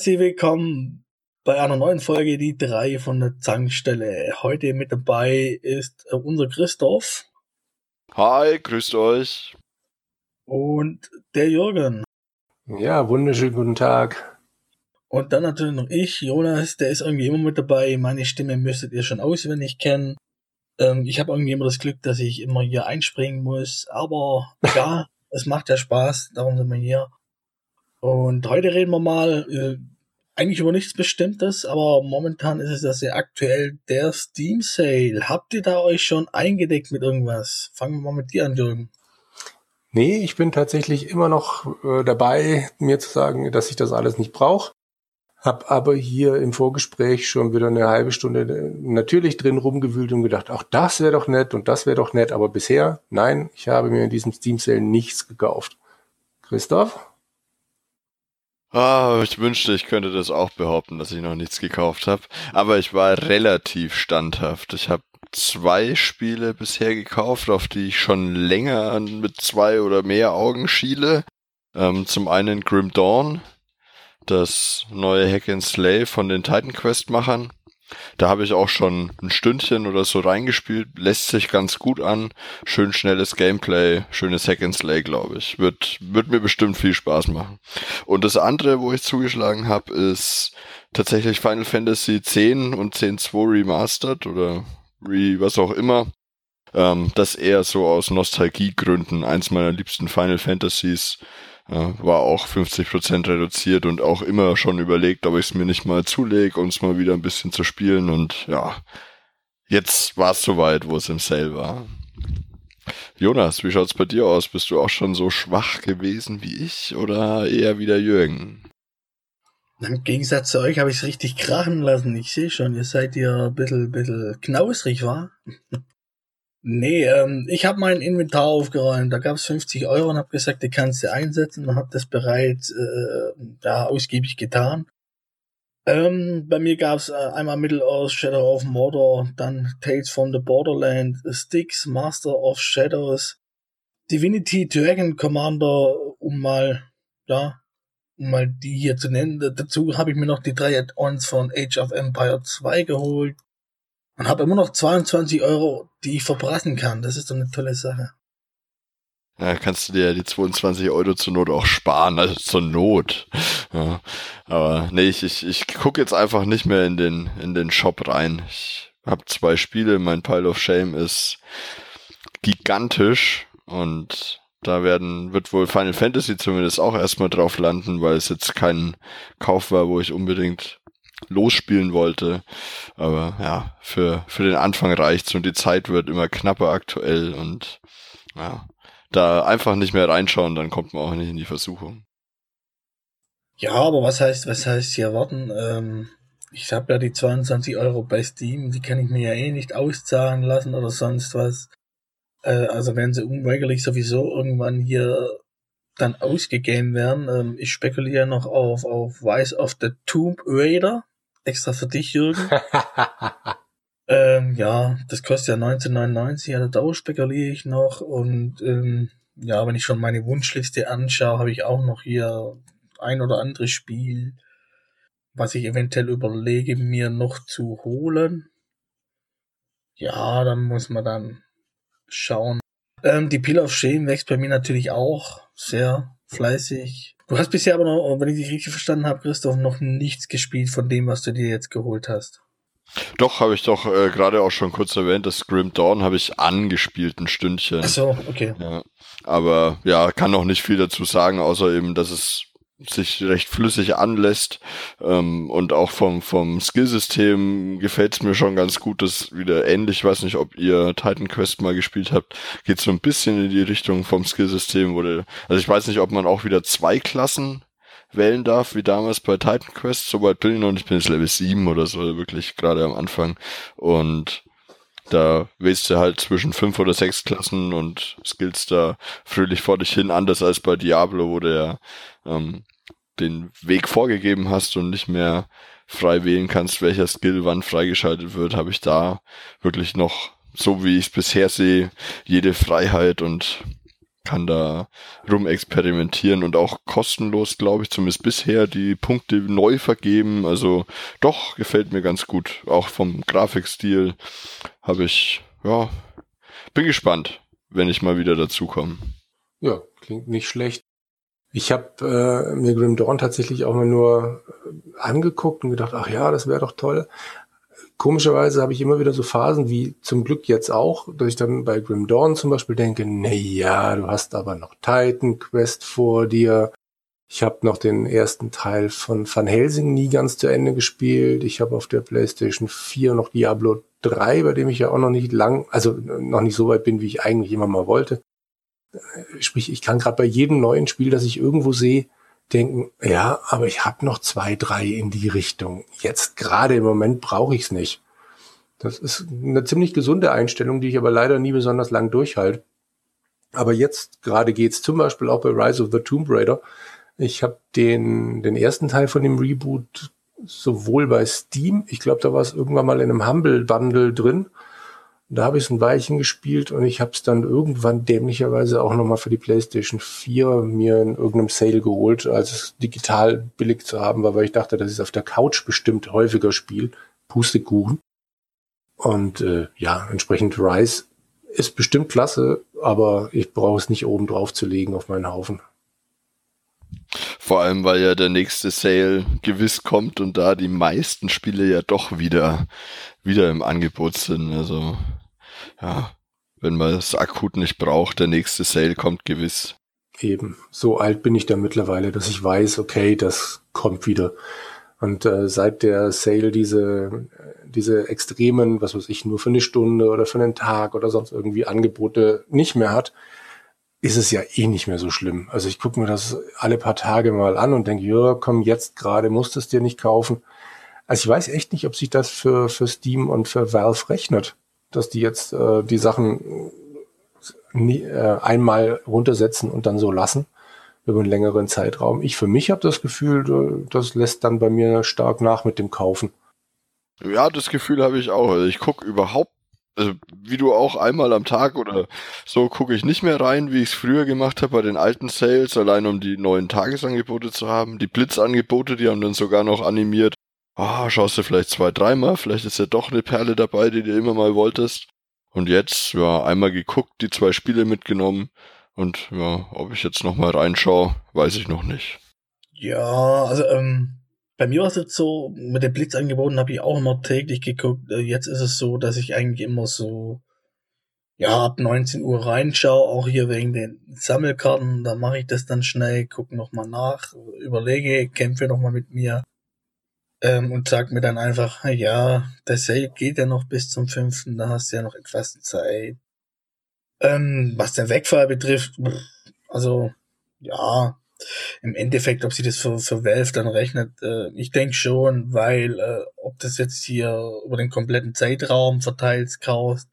Herzlich willkommen bei einer neuen Folge, die drei von der Zankstelle. Heute mit dabei ist unser Christoph. Hi, grüßt euch. Und der Jürgen. Ja, wunderschönen guten Tag. Und dann natürlich noch ich, Jonas, der ist irgendwie immer mit dabei. Meine Stimme müsstet ihr schon auswendig kennen. Ähm, ich habe irgendwie immer das Glück, dass ich immer hier einspringen muss. Aber ja, es macht ja Spaß, darum sind wir hier. Und heute reden wir mal äh, eigentlich über nichts Bestimmtes, aber momentan ist es ja sehr aktuell der Steam Sale. Habt ihr da euch schon eingedeckt mit irgendwas? Fangen wir mal mit dir an, Jürgen. Nee, ich bin tatsächlich immer noch äh, dabei, mir zu sagen, dass ich das alles nicht brauche. Hab aber hier im Vorgespräch schon wieder eine halbe Stunde äh, natürlich drin rumgewühlt und gedacht, auch das wäre doch nett und das wäre doch nett. Aber bisher, nein, ich habe mir in diesem Steam Sale nichts gekauft. Christoph? Ah, ich wünschte, ich könnte das auch behaupten, dass ich noch nichts gekauft habe. Aber ich war relativ standhaft. Ich habe zwei Spiele bisher gekauft, auf die ich schon länger mit zwei oder mehr Augen schiele. Ähm, zum einen Grim Dawn, das neue Hack and Slay von den Titan Quest Machern. Da habe ich auch schon ein Stündchen oder so reingespielt. Lässt sich ganz gut an. Schön schnelles Gameplay, schönes Hack and Slay, glaube ich. Wird, wird mir bestimmt viel Spaß machen. Und das andere, wo ich zugeschlagen habe, ist tatsächlich Final Fantasy X und 10.2 Remastered oder Re, was auch immer. Ähm, das eher so aus Nostalgiegründen eins meiner liebsten Final Fantasies ja, war auch 50% reduziert und auch immer schon überlegt, ob ich es mir nicht mal zulege, um es mal wieder ein bisschen zu spielen. Und ja, jetzt war es soweit, wo es im Sale war. Jonas, wie schaut's bei dir aus? Bist du auch schon so schwach gewesen wie ich oder eher wie der Jürgen? Im Gegensatz zu euch habe ich es richtig krachen lassen. Ich sehe schon, ihr seid ja ein bisschen, bisschen knausrig, war? Nee, ähm, ich habe mein Inventar aufgeräumt. Da gab es 50 Euro und habe gesagt, die kannst du einsetzen und habe das bereits äh, da ausgiebig getan. Ähm, bei mir gab es äh, einmal Middle-earth, Shadow of Mordor, dann Tales from the Borderland, Styx, Master of Shadows, Divinity Dragon Commander, um mal, ja, um mal die hier zu nennen. Dazu habe ich mir noch die drei Add-ons von Age of Empire 2 geholt und habe immer noch 22 Euro, die ich verbraten kann. Das ist doch eine tolle Sache. Ja, kannst du dir die 22 Euro zur Not auch sparen, also zur Not. Ja, aber nee, ich, ich, ich gucke jetzt einfach nicht mehr in den, in den Shop rein. Ich habe zwei Spiele, mein Pile of Shame ist gigantisch und da werden, wird wohl Final Fantasy zumindest auch erstmal drauf landen, weil es jetzt kein Kauf war, wo ich unbedingt losspielen wollte. Aber ja, für, für den Anfang reicht's und die Zeit wird immer knapper aktuell und ja, da einfach nicht mehr reinschauen, dann kommt man auch nicht in die Versuchung. Ja, aber was heißt, was heißt hier warten? Ähm, ich habe ja die 22 Euro bei Steam, die kann ich mir ja eh nicht auszahlen lassen oder sonst was. Äh, also werden sie unweigerlich sowieso irgendwann hier dann ausgegeben werden. Ähm, ich spekuliere noch auf, auf Rise of the Tomb Raider extra für dich, Jürgen. ähm, ja, das kostet ja 1999, ja, da spekuliere ich noch. Und ähm, ja, wenn ich schon meine Wunschliste anschaue, habe ich auch noch hier ein oder anderes Spiel, was ich eventuell überlege, mir noch zu holen. Ja, dann muss man dann schauen. Ähm, die Peel of Shame wächst bei mir natürlich auch sehr fleißig. Du hast bisher aber noch, wenn ich dich richtig verstanden habe, Christoph, noch nichts gespielt von dem, was du dir jetzt geholt hast. Doch, habe ich doch äh, gerade auch schon kurz erwähnt, das Grim Dawn habe ich angespielt ein Stündchen. Ach so, okay. Ja, aber ja, kann noch nicht viel dazu sagen, außer eben, dass es sich recht flüssig anlässt ähm, und auch vom vom Skillsystem gefällt es mir schon ganz gut, das wieder ähnlich, ich weiß nicht, ob ihr Titan Quest mal gespielt habt, geht so ein bisschen in die Richtung vom Skillsystem, wo der, also ich weiß nicht, ob man auch wieder zwei Klassen wählen darf, wie damals bei Titan Quest, soweit bin ich noch nicht, bin jetzt Level 7 oder so, wirklich gerade am Anfang. Und da wählst du halt zwischen fünf oder sechs Klassen und skillst da fröhlich vor dich hin, anders als bei Diablo, wo der ähm, den Weg vorgegeben hast und nicht mehr frei wählen kannst, welcher Skill wann freigeschaltet wird, habe ich da wirklich noch, so wie ich es bisher sehe, jede Freiheit und kann da rumexperimentieren und auch kostenlos, glaube ich, zumindest bisher die Punkte neu vergeben. Also doch, gefällt mir ganz gut. Auch vom Grafikstil habe ich, ja, bin gespannt, wenn ich mal wieder dazukomme. Ja, klingt nicht schlecht. Ich habe äh, mir Grim Dawn tatsächlich auch mal nur äh, angeguckt und gedacht, ach ja, das wäre doch toll. Komischerweise habe ich immer wieder so Phasen wie zum Glück jetzt auch, dass ich dann bei Grim Dawn zum Beispiel denke, nee, ja, du hast aber noch Titan Quest vor dir. Ich habe noch den ersten Teil von Van Helsing nie ganz zu Ende gespielt. Ich habe auf der PlayStation 4 noch Diablo 3, bei dem ich ja auch noch nicht lang, also noch nicht so weit bin, wie ich eigentlich immer mal wollte. Sprich, ich kann gerade bei jedem neuen Spiel, das ich irgendwo sehe, denken, ja, aber ich habe noch zwei, drei in die Richtung. Jetzt gerade im Moment brauche ich es nicht. Das ist eine ziemlich gesunde Einstellung, die ich aber leider nie besonders lang durchhalte. Aber jetzt gerade geht's zum Beispiel auch bei Rise of the Tomb Raider. Ich habe den, den ersten Teil von dem Reboot sowohl bei Steam, ich glaube, da war es irgendwann mal in einem Humble Bundle drin, da habe ich es ein Weilchen gespielt und ich habe es dann irgendwann dämlicherweise auch nochmal für die PlayStation 4 mir in irgendeinem Sale geholt, als es digital billig zu haben war, weil ich dachte, dass ich es auf der Couch bestimmt häufiger spiele. Pustekuchen. Und äh, ja, entsprechend Rise ist bestimmt klasse, aber ich brauche es nicht oben drauf zu legen auf meinen Haufen. Vor allem, weil ja der nächste Sale gewiss kommt und da die meisten Spiele ja doch wieder, wieder im Angebot sind. Also ja, wenn man es akut nicht braucht, der nächste Sale kommt gewiss. Eben, so alt bin ich da mittlerweile, dass ich weiß, okay, das kommt wieder. Und äh, seit der Sale diese, diese extremen, was weiß ich, nur für eine Stunde oder für einen Tag oder sonst irgendwie Angebote nicht mehr hat, ist es ja eh nicht mehr so schlimm. Also ich gucke mir das alle paar Tage mal an und denke, ja, komm, jetzt gerade musst du es dir nicht kaufen. Also ich weiß echt nicht, ob sich das für, für Steam und für Valve rechnet dass die jetzt äh, die Sachen nie, äh, einmal runtersetzen und dann so lassen über einen längeren Zeitraum. Ich für mich habe das Gefühl, äh, das lässt dann bei mir stark nach mit dem Kaufen. Ja, das Gefühl habe ich auch. Also ich gucke überhaupt, also wie du auch einmal am Tag oder so gucke ich nicht mehr rein, wie ich es früher gemacht habe bei den alten Sales, allein um die neuen Tagesangebote zu haben. Die Blitzangebote, die haben dann sogar noch animiert, ah, schaust du vielleicht zwei, dreimal, vielleicht ist ja doch eine Perle dabei, die du immer mal wolltest. Und jetzt, ja, einmal geguckt, die zwei Spiele mitgenommen und ja, ob ich jetzt nochmal reinschaue, weiß ich noch nicht. Ja, also ähm, bei mir war es jetzt so, mit den Blitzangeboten habe ich auch immer täglich geguckt. Äh, jetzt ist es so, dass ich eigentlich immer so ja, ab 19 Uhr reinschaue, auch hier wegen den Sammelkarten, da mache ich das dann schnell, gucke nochmal nach, überlege, kämpfe nochmal mit mir ähm, und sagt mir dann einfach, ja, der Sale geht ja noch bis zum fünften, da hast du ja noch etwas Zeit. Ähm, was den Wegfall betrifft, also ja, im Endeffekt, ob sie das für, für Valve dann rechnet, äh, ich denke schon, weil äh, ob das jetzt hier über den kompletten Zeitraum verteilt kaufst,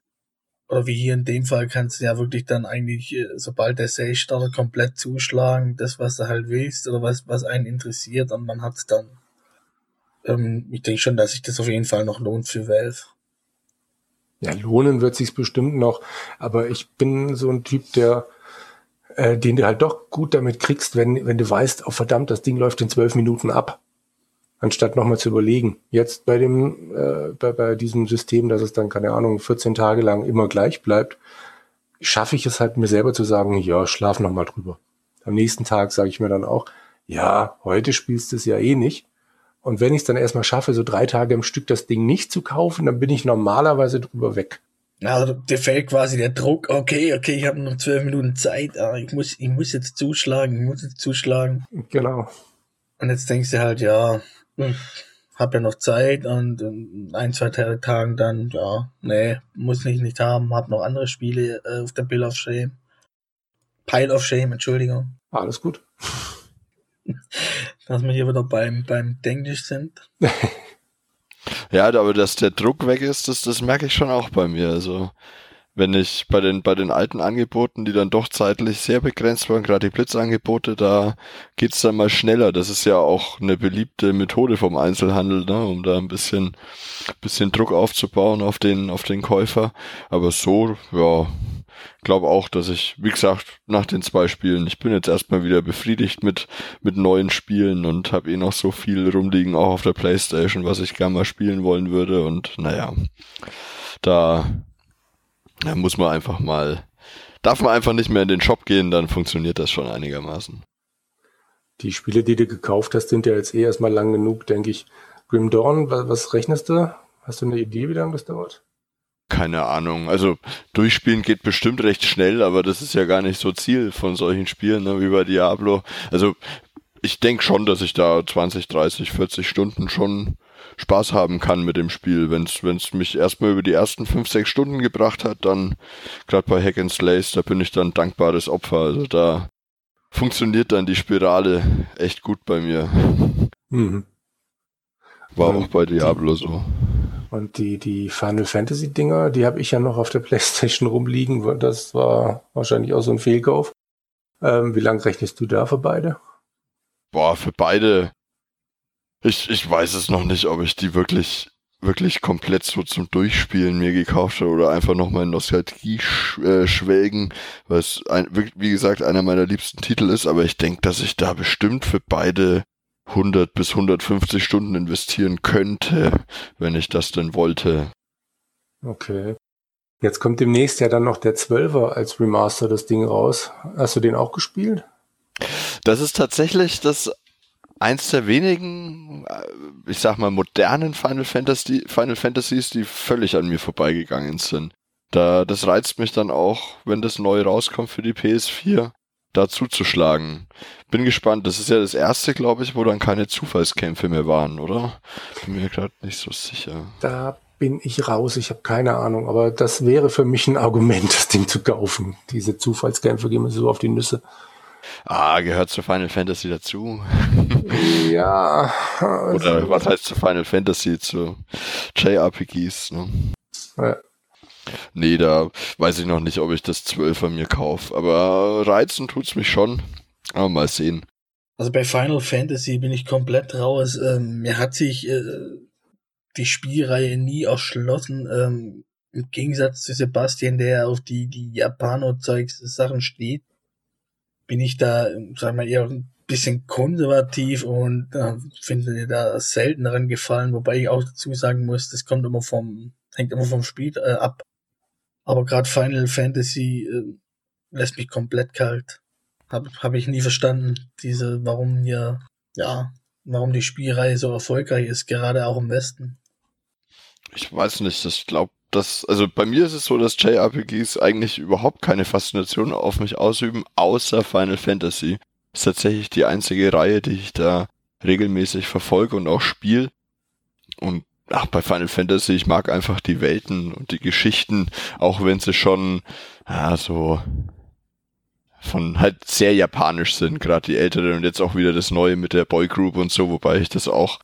oder wie hier in dem Fall kannst du ja wirklich dann eigentlich, äh, sobald der Sale startet, komplett zuschlagen, das, was du halt willst oder was, was einen interessiert und man hat's dann ähm, ich denke schon, dass sich das auf jeden Fall noch lohnt für Valve. Ja, lohnen wird sich's bestimmt noch, aber ich bin so ein Typ, der äh, den du halt doch gut damit kriegst, wenn, wenn du weißt, oh verdammt, das Ding läuft in zwölf Minuten ab. Anstatt nochmal zu überlegen. Jetzt bei dem, äh, bei, bei diesem System, dass es dann, keine Ahnung, 14 Tage lang immer gleich bleibt, schaffe ich es halt mir selber zu sagen, ja, schlaf nochmal drüber. Am nächsten Tag sage ich mir dann auch, ja, heute spielst du es ja eh nicht. Und wenn ich es dann erstmal schaffe, so drei Tage im Stück das Ding nicht zu kaufen, dann bin ich normalerweise drüber weg. Also dir fällt quasi der Druck, okay, okay, ich habe noch zwölf Minuten Zeit, aber ich muss, ich muss jetzt zuschlagen, ich muss jetzt zuschlagen. Genau. Und jetzt denkst du halt, ja, hm, hab ja noch Zeit und in ein, zwei Tagen dann, ja, nee, muss ich nicht haben, hab noch andere Spiele äh, auf der Bill of Shame. Pile of Shame, Entschuldigung. Alles gut dass wir hier wieder beim, beim Denglisch sind. ja, aber dass der Druck weg ist, das, das merke ich schon auch bei mir. Also, wenn ich bei den, bei den alten Angeboten, die dann doch zeitlich sehr begrenzt waren, gerade die Blitzangebote, da geht's dann mal schneller. Das ist ja auch eine beliebte Methode vom Einzelhandel, ne, um da ein bisschen, bisschen Druck aufzubauen auf den, auf den Käufer. Aber so, ja, glaube auch, dass ich, wie gesagt, nach den zwei Spielen, ich bin jetzt erstmal wieder befriedigt mit, mit neuen Spielen und habe eh noch so viel rumliegen, auch auf der Playstation, was ich gerne mal spielen wollen würde. Und naja, da, da muss man einfach mal, darf man einfach nicht mehr in den Shop gehen, dann funktioniert das schon einigermaßen. Die Spiele, die du gekauft hast, sind ja jetzt eh erstmal lang genug, denke ich. Grim Dawn, was, was rechnest du? Hast du eine Idee, wie lange das dauert? Keine Ahnung. Also durchspielen geht bestimmt recht schnell, aber das ist ja gar nicht so Ziel von solchen Spielen, ne, wie bei Diablo. Also ich denke schon, dass ich da 20, 30, 40 Stunden schon Spaß haben kann mit dem Spiel. Wenn es mich erstmal über die ersten 5, 6 Stunden gebracht hat, dann gerade bei Hack and Slays, da bin ich dann dankbares Opfer. Also da funktioniert dann die Spirale echt gut bei mir. Mhm. War auch bei Diablo so. Und die, die Final Fantasy Dinger, die habe ich ja noch auf der Playstation rumliegen. Das war wahrscheinlich auch so ein Fehlkauf. Ähm, wie lange rechnest du da für beide? Boah, für beide. Ich, ich weiß es noch nicht, ob ich die wirklich, wirklich komplett so zum Durchspielen mir gekauft habe oder einfach nochmal in Nostalgie sch äh, schwelgen, weil es, ein, wie gesagt, einer meiner liebsten Titel ist. Aber ich denke, dass ich da bestimmt für beide 100 bis 150 Stunden investieren könnte, wenn ich das denn wollte. Okay. Jetzt kommt demnächst ja dann noch der 12er als Remaster das Ding raus. Hast du den auch gespielt? Das ist tatsächlich das eins der wenigen, äh, ich sag mal, modernen Final Fantasy, Final Fantasies, die völlig an mir vorbeigegangen sind. Da, das reizt mich dann auch, wenn das neu rauskommt für die PS4 da zuzuschlagen. Bin gespannt. Das ist ja das erste, glaube ich, wo dann keine Zufallskämpfe mehr waren, oder? Bin mir gerade nicht so sicher. Da bin ich raus. Ich habe keine Ahnung. Aber das wäre für mich ein Argument, das Ding zu kaufen. Diese Zufallskämpfe gehen mir so auf die Nüsse. Ah, gehört zu Final Fantasy dazu. ja. Oder was heißt zu Final Fantasy? Zu JRPGs, ne? Ja. Nee, da weiß ich noch nicht, ob ich das 12er mir kaufe. Aber reizen tut's mich schon. Aber mal sehen. Also bei Final Fantasy bin ich komplett raus. Ähm, mir hat sich äh, die Spielreihe nie erschlossen. Ähm, Im Gegensatz zu Sebastian, der auf die, die Japano-Zeugs-Sachen steht, bin ich da, sag mal, eher ein bisschen konservativ und äh, finde da selten daran gefallen, wobei ich auch dazu sagen muss, das kommt immer vom, hängt immer vom Spiel äh, ab. Aber gerade Final Fantasy äh, lässt mich komplett kalt. Habe hab ich nie verstanden, diese, warum hier, ja, warum die Spielreihe so erfolgreich ist, gerade auch im Westen. Ich weiß nicht, ich glaube, dass, also bei mir ist es so, dass JRPGs eigentlich überhaupt keine Faszination auf mich ausüben, außer Final Fantasy. Ist tatsächlich die einzige Reihe, die ich da regelmäßig verfolge und auch spiele. Und ach, bei Final Fantasy, ich mag einfach die Welten und die Geschichten, auch wenn sie schon, ja, so von halt sehr japanisch sind, gerade die ältere und jetzt auch wieder das neue mit der Boygroup und so, wobei ich das auch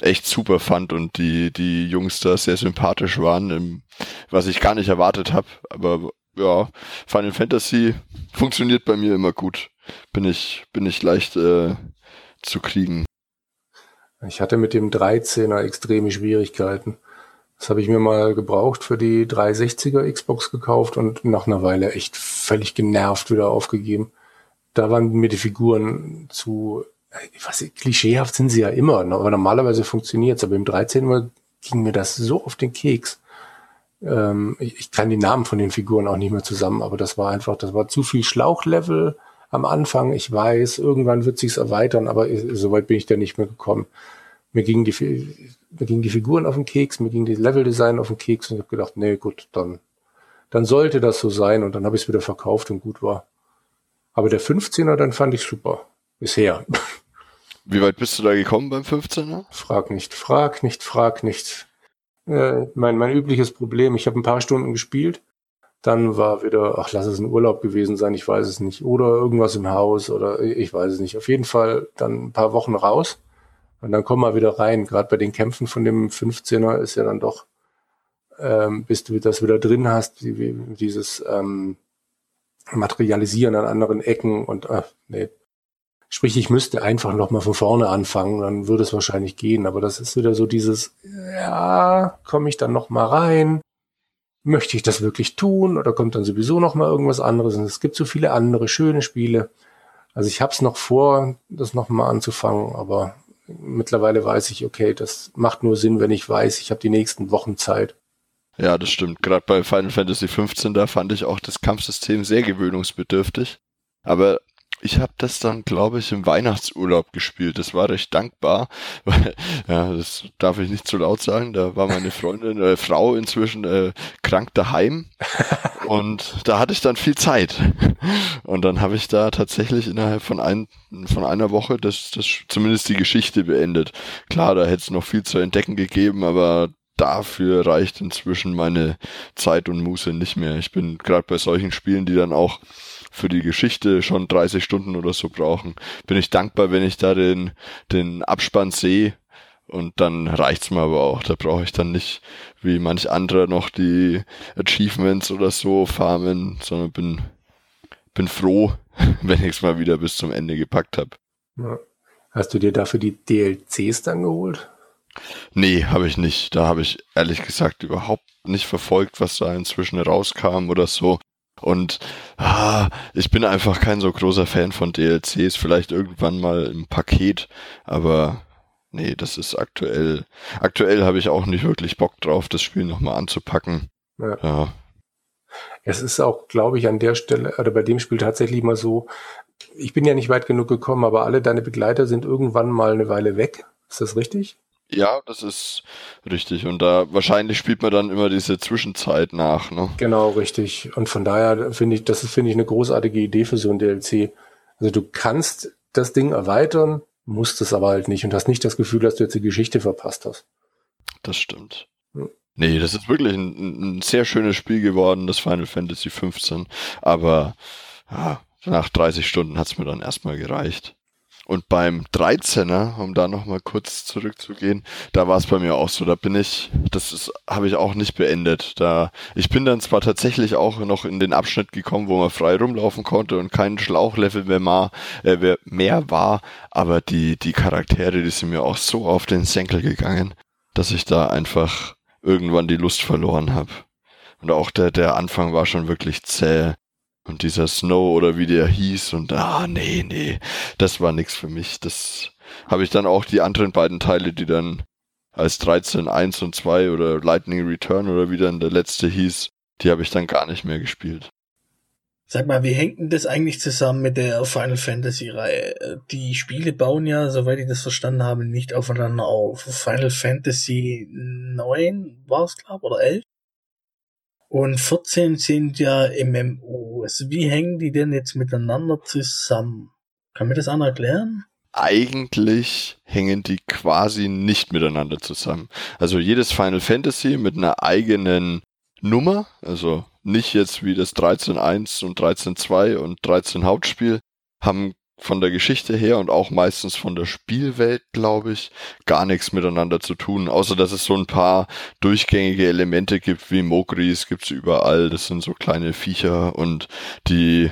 echt super fand und die, die Jungs da sehr sympathisch waren, was ich gar nicht erwartet habe. Aber ja, Final Fantasy funktioniert bei mir immer gut. Bin ich, bin ich leicht äh, zu kriegen. Ich hatte mit dem 13er extreme Schwierigkeiten. Das habe ich mir mal gebraucht für die 360er Xbox gekauft und nach einer Weile echt völlig genervt wieder aufgegeben. Da waren mir die Figuren zu, ich weiß nicht, klischeehaft sind sie ja immer, ne? aber normalerweise funktioniert's. Aber im 13er ging mir das so auf den Keks. Ähm, ich, ich kann die Namen von den Figuren auch nicht mehr zusammen, aber das war einfach, das war zu viel Schlauchlevel am Anfang. Ich weiß, irgendwann wird sich's erweitern, aber soweit bin ich da nicht mehr gekommen. Mir gingen die, mir gingen die Figuren auf den Keks, mir ging die Leveldesign auf den Keks und ich habe gedacht, nee, gut, dann, dann sollte das so sein und dann habe ich es wieder verkauft und gut war. Aber der 15er, dann fand ich super. Bisher. Wie weit bist du da gekommen beim 15er? Frag nicht, frag nicht, frag nicht. Äh, mein, mein übliches Problem, ich habe ein paar Stunden gespielt, dann war wieder, ach, lass es ein Urlaub gewesen sein, ich weiß es nicht. Oder irgendwas im Haus oder ich weiß es nicht. Auf jeden Fall dann ein paar Wochen raus und dann komm mal wieder rein. Gerade bei den Kämpfen von dem 15er ist ja dann doch, ähm, bis du das wieder drin hast, dieses ähm, Materialisieren an anderen Ecken und ach, nee. Sprich, ich müsste einfach noch mal von vorne anfangen, dann würde es wahrscheinlich gehen. Aber das ist wieder so dieses, ja, komme ich dann noch mal rein? möchte ich das wirklich tun oder kommt dann sowieso noch mal irgendwas anderes? Und es gibt so viele andere schöne Spiele. Also ich habe es noch vor, das noch mal anzufangen, aber mittlerweile weiß ich, okay, das macht nur Sinn, wenn ich weiß, ich habe die nächsten Wochen Zeit. Ja, das stimmt. Gerade bei Final Fantasy XV, da fand ich auch das Kampfsystem sehr gewöhnungsbedürftig. Aber ich habe das dann, glaube ich, im Weihnachtsurlaub gespielt. Das war recht dankbar. Ja, das darf ich nicht zu laut sagen. Da war meine Freundin, äh, Frau inzwischen äh, krank daheim. Und da hatte ich dann viel Zeit. Und dann habe ich da tatsächlich innerhalb von, ein, von einer Woche das, das zumindest die Geschichte beendet. Klar, da hätte es noch viel zu entdecken gegeben, aber dafür reicht inzwischen meine Zeit und Muße nicht mehr. Ich bin gerade bei solchen Spielen, die dann auch für die Geschichte schon 30 Stunden oder so brauchen, bin ich dankbar, wenn ich da den, den Abspann sehe. Und dann reicht's mir aber auch. Da brauche ich dann nicht wie manch anderer noch die Achievements oder so farmen, sondern bin, bin froh, wenn ich es mal wieder bis zum Ende gepackt habe. Ja. Hast du dir dafür die DLCs dann geholt? Nee, habe ich nicht. Da habe ich ehrlich gesagt überhaupt nicht verfolgt, was da inzwischen rauskam oder so. Und ah, ich bin einfach kein so großer Fan von DLCs, vielleicht irgendwann mal im Paket, aber nee, das ist aktuell. Aktuell habe ich auch nicht wirklich Bock drauf, das Spiel nochmal anzupacken. Ja. ja. Es ist auch, glaube ich, an der Stelle, oder bei dem Spiel tatsächlich mal so, ich bin ja nicht weit genug gekommen, aber alle deine Begleiter sind irgendwann mal eine Weile weg. Ist das richtig? Ja, das ist richtig. Und da wahrscheinlich spielt man dann immer diese Zwischenzeit nach, ne? Genau, richtig. Und von daher finde ich, das ist, finde ich, eine großartige Idee für so ein DLC. Also du kannst das Ding erweitern, musst es aber halt nicht und hast nicht das Gefühl, dass du jetzt die Geschichte verpasst hast. Das stimmt. Hm. Nee, das ist wirklich ein, ein, sehr schönes Spiel geworden, das Final Fantasy 15. Aber ja, nach 30 Stunden hat's mir dann erstmal gereicht. Und beim 13er, um da nochmal kurz zurückzugehen, da war es bei mir auch so, da bin ich, das habe ich auch nicht beendet. Da, ich bin dann zwar tatsächlich auch noch in den Abschnitt gekommen, wo man frei rumlaufen konnte und kein Schlauchlevel mehr, war, äh, mehr war, aber die, die Charaktere, die sind mir auch so auf den Senkel gegangen, dass ich da einfach irgendwann die Lust verloren habe. Und auch der, der Anfang war schon wirklich zäh. Und dieser Snow oder wie der hieß und ah, nee, nee, das war nix für mich. Das habe ich dann auch die anderen beiden Teile, die dann als 13, 1 und 2 oder Lightning Return oder wie dann der letzte hieß, die habe ich dann gar nicht mehr gespielt. Sag mal, wie hängt denn das eigentlich zusammen mit der Final Fantasy Reihe? Die Spiele bauen ja, soweit ich das verstanden habe, nicht aufeinander auf. Final Fantasy 9 war es, glaube oder 11? Und 14 sind ja MMOs. Wie hängen die denn jetzt miteinander zusammen? Kann mir das einer erklären? Eigentlich hängen die quasi nicht miteinander zusammen. Also jedes Final Fantasy mit einer eigenen Nummer, also nicht jetzt wie das 13.1 und 13.2 und 13 Hauptspiel, haben von der Geschichte her und auch meistens von der Spielwelt, glaube ich, gar nichts miteinander zu tun, außer dass es so ein paar durchgängige Elemente gibt, wie Mogris gibt's überall, das sind so kleine Viecher und die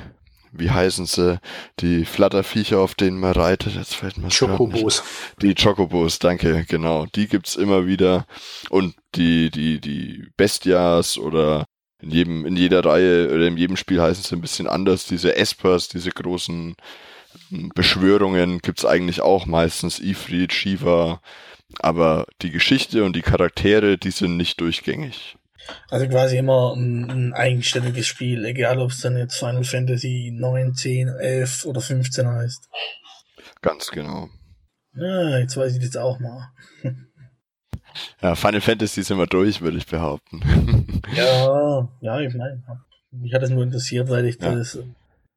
wie heißen sie, die Flatterviecher, auf denen man reitet, jetzt fällt mir Chocobos. Die Chocobos, danke, genau. Die gibt's immer wieder. Und die, die, die Bestias oder in jedem, in jeder Reihe oder in jedem Spiel heißen sie ein bisschen anders. Diese Espers, diese großen Beschwörungen gibt's eigentlich auch meistens Ifrit, Shiva, aber die Geschichte und die Charaktere, die sind nicht durchgängig. Also quasi immer ein, ein eigenständiges Spiel, egal ob es dann jetzt Final Fantasy 9, 10, 11 oder 15 heißt. Ganz genau. Ja, jetzt weiß ich das auch mal. ja, Final Fantasy sind wir durch, würde ich behaupten. ja, ja, ich meine, mich hat das nur interessiert, weil ich ja. das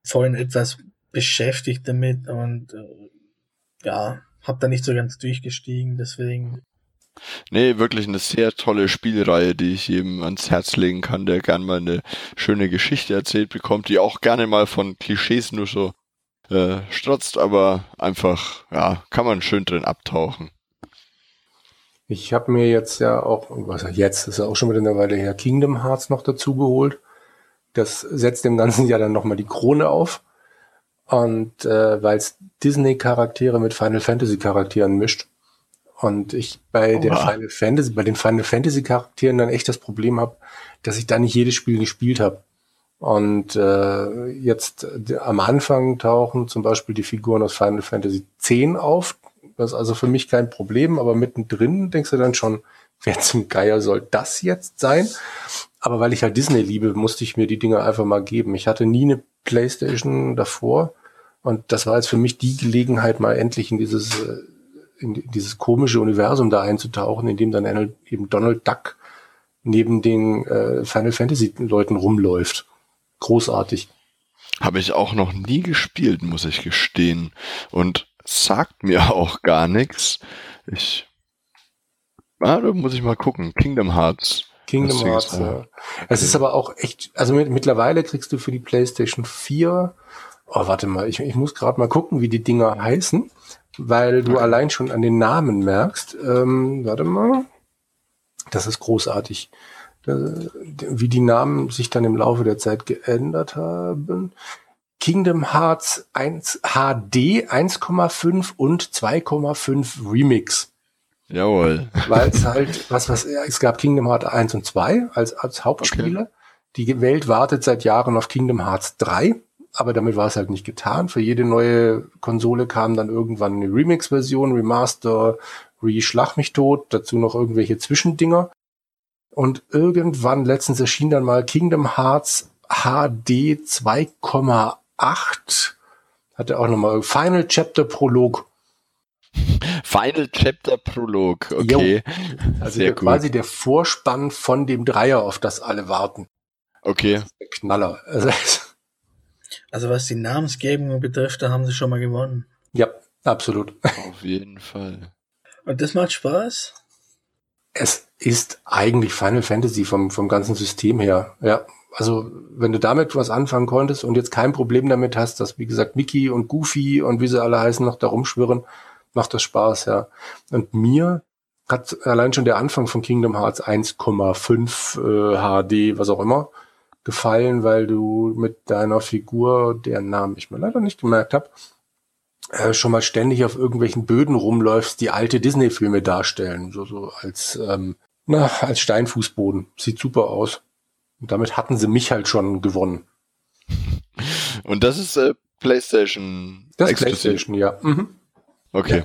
vorhin etwas beschäftigt damit und äh, ja, hab da nicht so ganz durchgestiegen, deswegen. Nee, wirklich eine sehr tolle Spielreihe, die ich jedem ans Herz legen kann, der gern mal eine schöne Geschichte erzählt bekommt, die auch gerne mal von Klischees nur so äh, strotzt, aber einfach, ja, kann man schön drin abtauchen. Ich habe mir jetzt ja auch, was jetzt, ist ja auch schon wieder eine Weile her, Kingdom Hearts noch dazu geholt. Das setzt dem Ganzen ja dann nochmal die Krone auf. Und äh, weil es Disney-Charaktere mit Final Fantasy-Charakteren mischt. Und ich bei der Final Fantasy, bei den Final Fantasy Charakteren dann echt das Problem habe, dass ich da nicht jedes Spiel gespielt habe. Und äh, jetzt am Anfang tauchen zum Beispiel die Figuren aus Final Fantasy X auf. Das ist also für mich kein Problem, aber mittendrin denkst du dann schon, wer zum Geier soll das jetzt sein? Aber weil ich halt Disney liebe, musste ich mir die Dinge einfach mal geben. Ich hatte nie eine Playstation davor und das war jetzt für mich die Gelegenheit, mal endlich in dieses, äh, in dieses komische Universum da einzutauchen, in dem dann eben Donald Duck neben den äh, Final Fantasy Leuten rumläuft großartig. Habe ich auch noch nie gespielt, muss ich gestehen. Und sagt mir auch gar nichts. Ich. Ah, da muss ich mal gucken. Kingdom Hearts. Kingdom Hearts, ja. Es ist aber auch echt, also mit, mittlerweile kriegst du für die PlayStation 4, oh, warte mal, ich, ich muss gerade mal gucken, wie die Dinger heißen, weil du okay. allein schon an den Namen merkst, ähm, warte mal, das ist großartig wie die Namen sich dann im Laufe der Zeit geändert haben. Kingdom Hearts 1 HD 1,5 und 2,5 Remix. Jawohl. Weil es halt, was, was, es gab Kingdom Hearts 1 und 2 als, als Hauptspiele. Okay. Die Welt wartet seit Jahren auf Kingdom Hearts 3, aber damit war es halt nicht getan. Für jede neue Konsole kam dann irgendwann eine Remix-Version, Remaster, Re-Schlag mich tot, dazu noch irgendwelche Zwischendinger. Und irgendwann letztens erschien dann mal Kingdom Hearts HD 2,8. Hatte auch nochmal Final Chapter Prolog. Final Chapter Prolog, okay. Jo. Also der, quasi der Vorspann von dem Dreier, auf das alle warten. Okay. der Knaller. Also, also was die Namensgebung betrifft, da haben sie schon mal gewonnen. Ja, absolut. Auf jeden Fall. Und das macht Spaß? Es ist eigentlich Final Fantasy vom, vom ganzen System her. Ja, also wenn du damit was anfangen konntest und jetzt kein Problem damit hast, dass wie gesagt Mickey und Goofy und wie sie alle heißen noch da rumschwirren, macht das Spaß, ja. Und mir hat allein schon der Anfang von Kingdom Hearts 1,5 äh, HD, was auch immer, gefallen, weil du mit deiner Figur, deren Namen ich mir leider nicht gemerkt habe, äh, schon mal ständig auf irgendwelchen Böden rumläufst, die alte Disney-Filme darstellen, so, so als, ähm, na, als Steinfußboden. Sieht super aus. Und damit hatten sie mich halt schon gewonnen. Und das ist äh, PlayStation. Das ist PlayStation, ja. Mhm. Okay.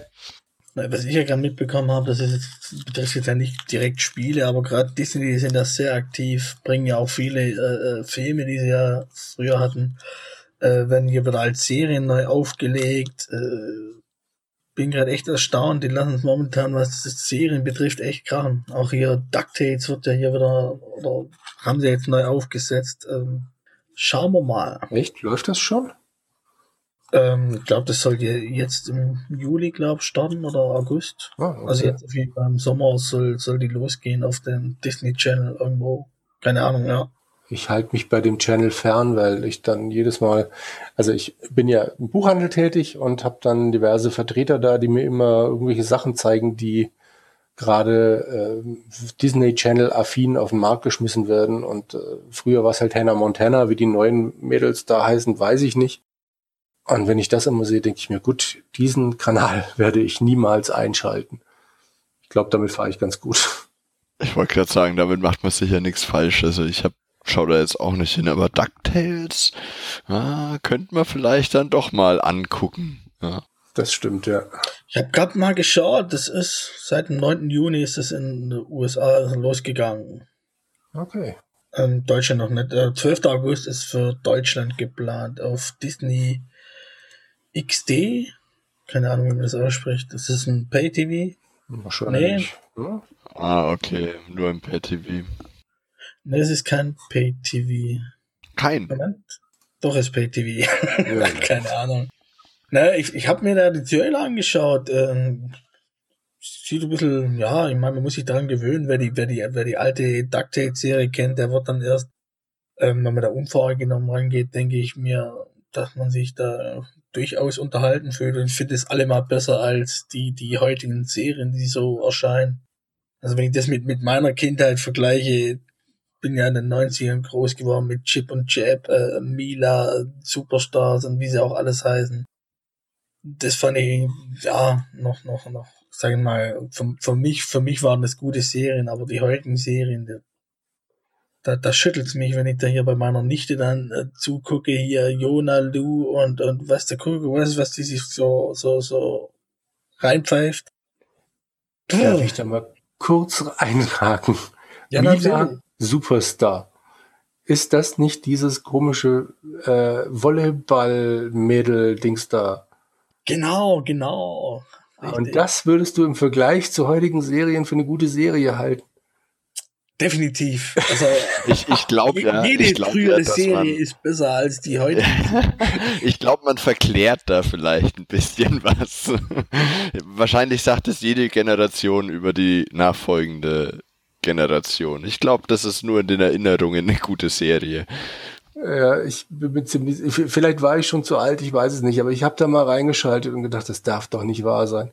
Ja. Was ich ja gerade mitbekommen habe, das ist jetzt, betrifft jetzt ja nicht direkt Spiele, aber gerade Disney, die sind da sehr aktiv, bringen ja auch viele äh, äh Filme, die sie ja früher hatten, äh, werden hier wieder als Serien neu aufgelegt. Äh, bin gerade echt erstaunt. Die lassen es momentan, was Serien betrifft, echt krachen. Auch hier DuckTales wird ja hier wieder, oder haben sie jetzt neu aufgesetzt. Ähm, schauen wir mal. Echt? Läuft das schon? Ähm, ich glaube, das soll jetzt im Juli, glaube starten oder August. Ah, okay. Also jetzt auf jeden Fall im Sommer soll, soll die losgehen auf dem Disney Channel irgendwo. Keine Ahnung, ja ich halte mich bei dem Channel fern, weil ich dann jedes Mal, also ich bin ja im Buchhandel tätig und habe dann diverse Vertreter da, die mir immer irgendwelche Sachen zeigen, die gerade äh, Disney Channel affin auf den Markt geschmissen werden. Und äh, früher war es halt Hannah Montana, wie die neuen Mädels da heißen, weiß ich nicht. Und wenn ich das immer sehe, denke ich mir, gut, diesen Kanal werde ich niemals einschalten. Ich glaube, damit fahre ich ganz gut. Ich wollte gerade sagen, damit macht man sicher nichts falsch. Also ich habe schau da jetzt auch nicht hin, aber DuckTales, ah, könnte man vielleicht dann doch mal angucken. Ja. Das stimmt, ja. Ich habe gerade mal geschaut, das ist seit dem 9. Juni ist es in den USA losgegangen. Okay. In Deutschland noch nicht. Der 12. August ist für Deutschland geplant auf Disney XD. Keine Ahnung, wie man das ausspricht. Das ist ein Pay-TV. Wahrscheinlich. Nee. Ah, okay. Nur ein Pay-TV. Ne, es ist kein Pay-TV. Kein? Moment. Doch, es ist Pay-TV. Ja. Keine Ahnung. Ne, ich, ich habe mir da die Trailer angeschaut. Ähm, sieht ein bisschen, ja, ich meine, man muss sich daran gewöhnen, wer die, wer die, wer die alte DuckTales-Serie kennt, der wird dann erst, ähm, wenn man da unvorgenommen rangeht, denke ich mir, dass man sich da durchaus unterhalten fühlt und finde es allemal besser als die, die heutigen Serien, die so erscheinen. Also wenn ich das mit, mit meiner Kindheit vergleiche, bin ja in den 90ern groß geworden mit Chip und Jab, äh, Mila, Superstars und wie sie auch alles heißen. Das fand ich, ja, noch, noch, noch sag ich mal, für, für mich, für mich waren das gute Serien, aber die heutigen Serien, da, da schüttelt's mich, wenn ich da hier bei meiner Nichte dann äh, zugucke, hier Jona, Lu und, und was der gucke, was, was die sich so, so, so reinpfeift. Darf ich da mal kurz einhaken? Ja, Mila Superstar. Ist das nicht dieses komische äh, Volleyball-Mädel-Dings da? Genau, genau. Richtig. Und das würdest du im Vergleich zu heutigen Serien für eine gute Serie halten? Definitiv. Also ich, ich glaube ja. Jede ich glaub, frühere ja, Serie man, ist besser als die heutige. ich glaube, man verklärt da vielleicht ein bisschen was. Wahrscheinlich sagt es jede Generation über die nachfolgende Generation. Ich glaube, das ist nur in den Erinnerungen eine gute Serie. Ja, ich bin ziemlich, vielleicht war ich schon zu alt, ich weiß es nicht, aber ich habe da mal reingeschaltet und gedacht, das darf doch nicht wahr sein.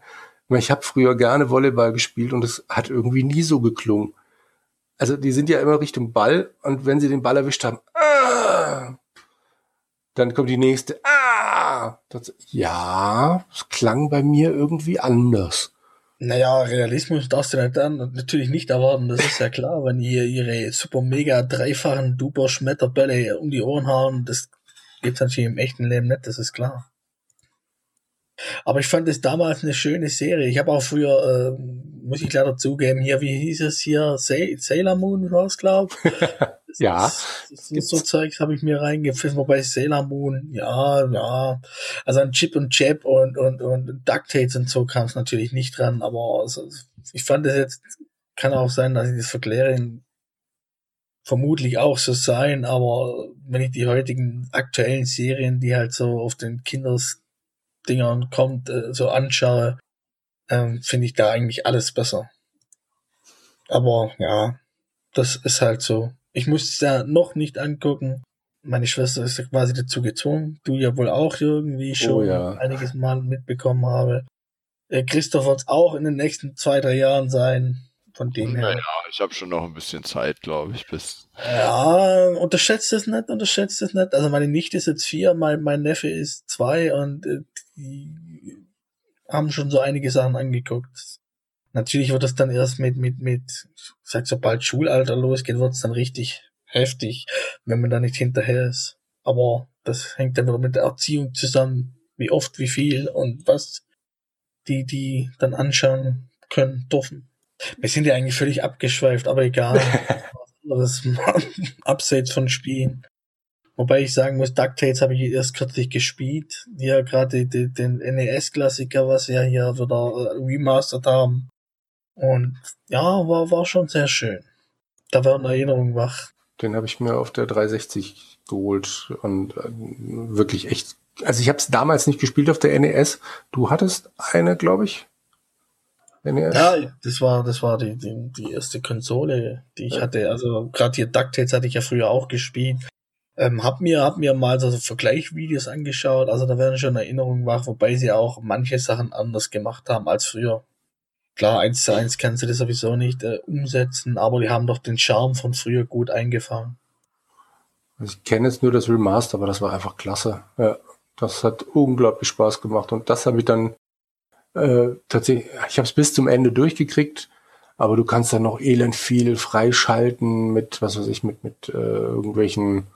Ich habe früher gerne Volleyball gespielt und es hat irgendwie nie so geklungen also die sind ja immer Richtung Ball und wenn sie den Ball erwischt haben, ah, dann kommt die nächste, ah, das, ja, es klang bei mir irgendwie anders. Naja, Realismus darfst du nicht dann natürlich nicht erwarten, das ist ja klar, wenn ihr ihre super mega dreifachen Duper Schmetterbälle um die Ohren hauen, das gibt's natürlich im echten Leben nicht, das ist klar. Aber ich fand es damals eine schöne Serie. Ich habe auch früher, äh, muss ich leider zugeben, hier, wie hieß es hier, Sailor Moon war es, glaube Ja. Das, das so Zeugs habe ich mir reingepfiffen, wobei Sailor Moon, ja, ja. Also an Chip und Chap und, und, und DuckTales und so kam es natürlich nicht dran, aber also, ich fand es jetzt, kann auch sein, dass ich das verkläre, vermutlich auch so sein, aber wenn ich die heutigen aktuellen Serien, die halt so auf den Kinders Dingern kommt, äh, so anschaue, ähm, finde ich da eigentlich alles besser. Aber ja, das ist halt so. Ich muss es ja noch nicht angucken. Meine Schwester ist ja quasi dazu gezwungen. Du ja wohl auch irgendwie oh schon oh ja. einiges Mal mitbekommen habe. Äh, Christoph wird es auch in den nächsten zwei, drei Jahren sein. Von dem her. Naja, ich habe schon noch ein bisschen Zeit, glaube ich, bis. Ja, unterschätzt es nicht, unterschätzt es nicht. Also meine Nichte ist jetzt vier, mein, mein Neffe ist zwei und äh, die haben schon so einige Sachen angeguckt. Natürlich wird es dann erst mit, mit, mit, ich sag sobald Schulalter losgeht, wird es dann richtig heftig, wenn man da nicht hinterher ist. Aber das hängt dann wieder mit der Erziehung zusammen, wie oft, wie viel und was die, die dann anschauen können, dürfen. Wir sind ja eigentlich völlig abgeschweift, aber egal. das abseits von Spielen. Wobei ich sagen muss, DuckTales habe ich erst kürzlich gespielt. Ja, gerade den NES-Klassiker, was wir hier wieder äh, remastert haben. Und ja, war, war schon sehr schön. Da werden Erinnerungen wach. Den habe ich mir auf der 360 geholt und äh, wirklich echt. Also ich habe es damals nicht gespielt auf der NES. Du hattest eine, glaube ich. NES. Ja, das war das war die die, die erste Konsole, die ich ja. hatte. Also gerade hier DuckTales hatte ich ja früher auch gespielt. Ähm, hab mir, hab mir mal so Vergleichvideos angeschaut, also da werden schon Erinnerungen wach, wobei sie auch manche Sachen anders gemacht haben als früher. Klar, eins zu eins kannst du das sowieso nicht äh, umsetzen, aber die haben doch den Charme von früher gut eingefangen. Also ich kenne jetzt nur das Remaster, aber das war einfach klasse. Ja, das hat unglaublich Spaß gemacht und das habe ich dann äh, tatsächlich, ich habe es bis zum Ende durchgekriegt, aber du kannst dann noch elend viel freischalten mit, was weiß ich, mit, mit äh, irgendwelchen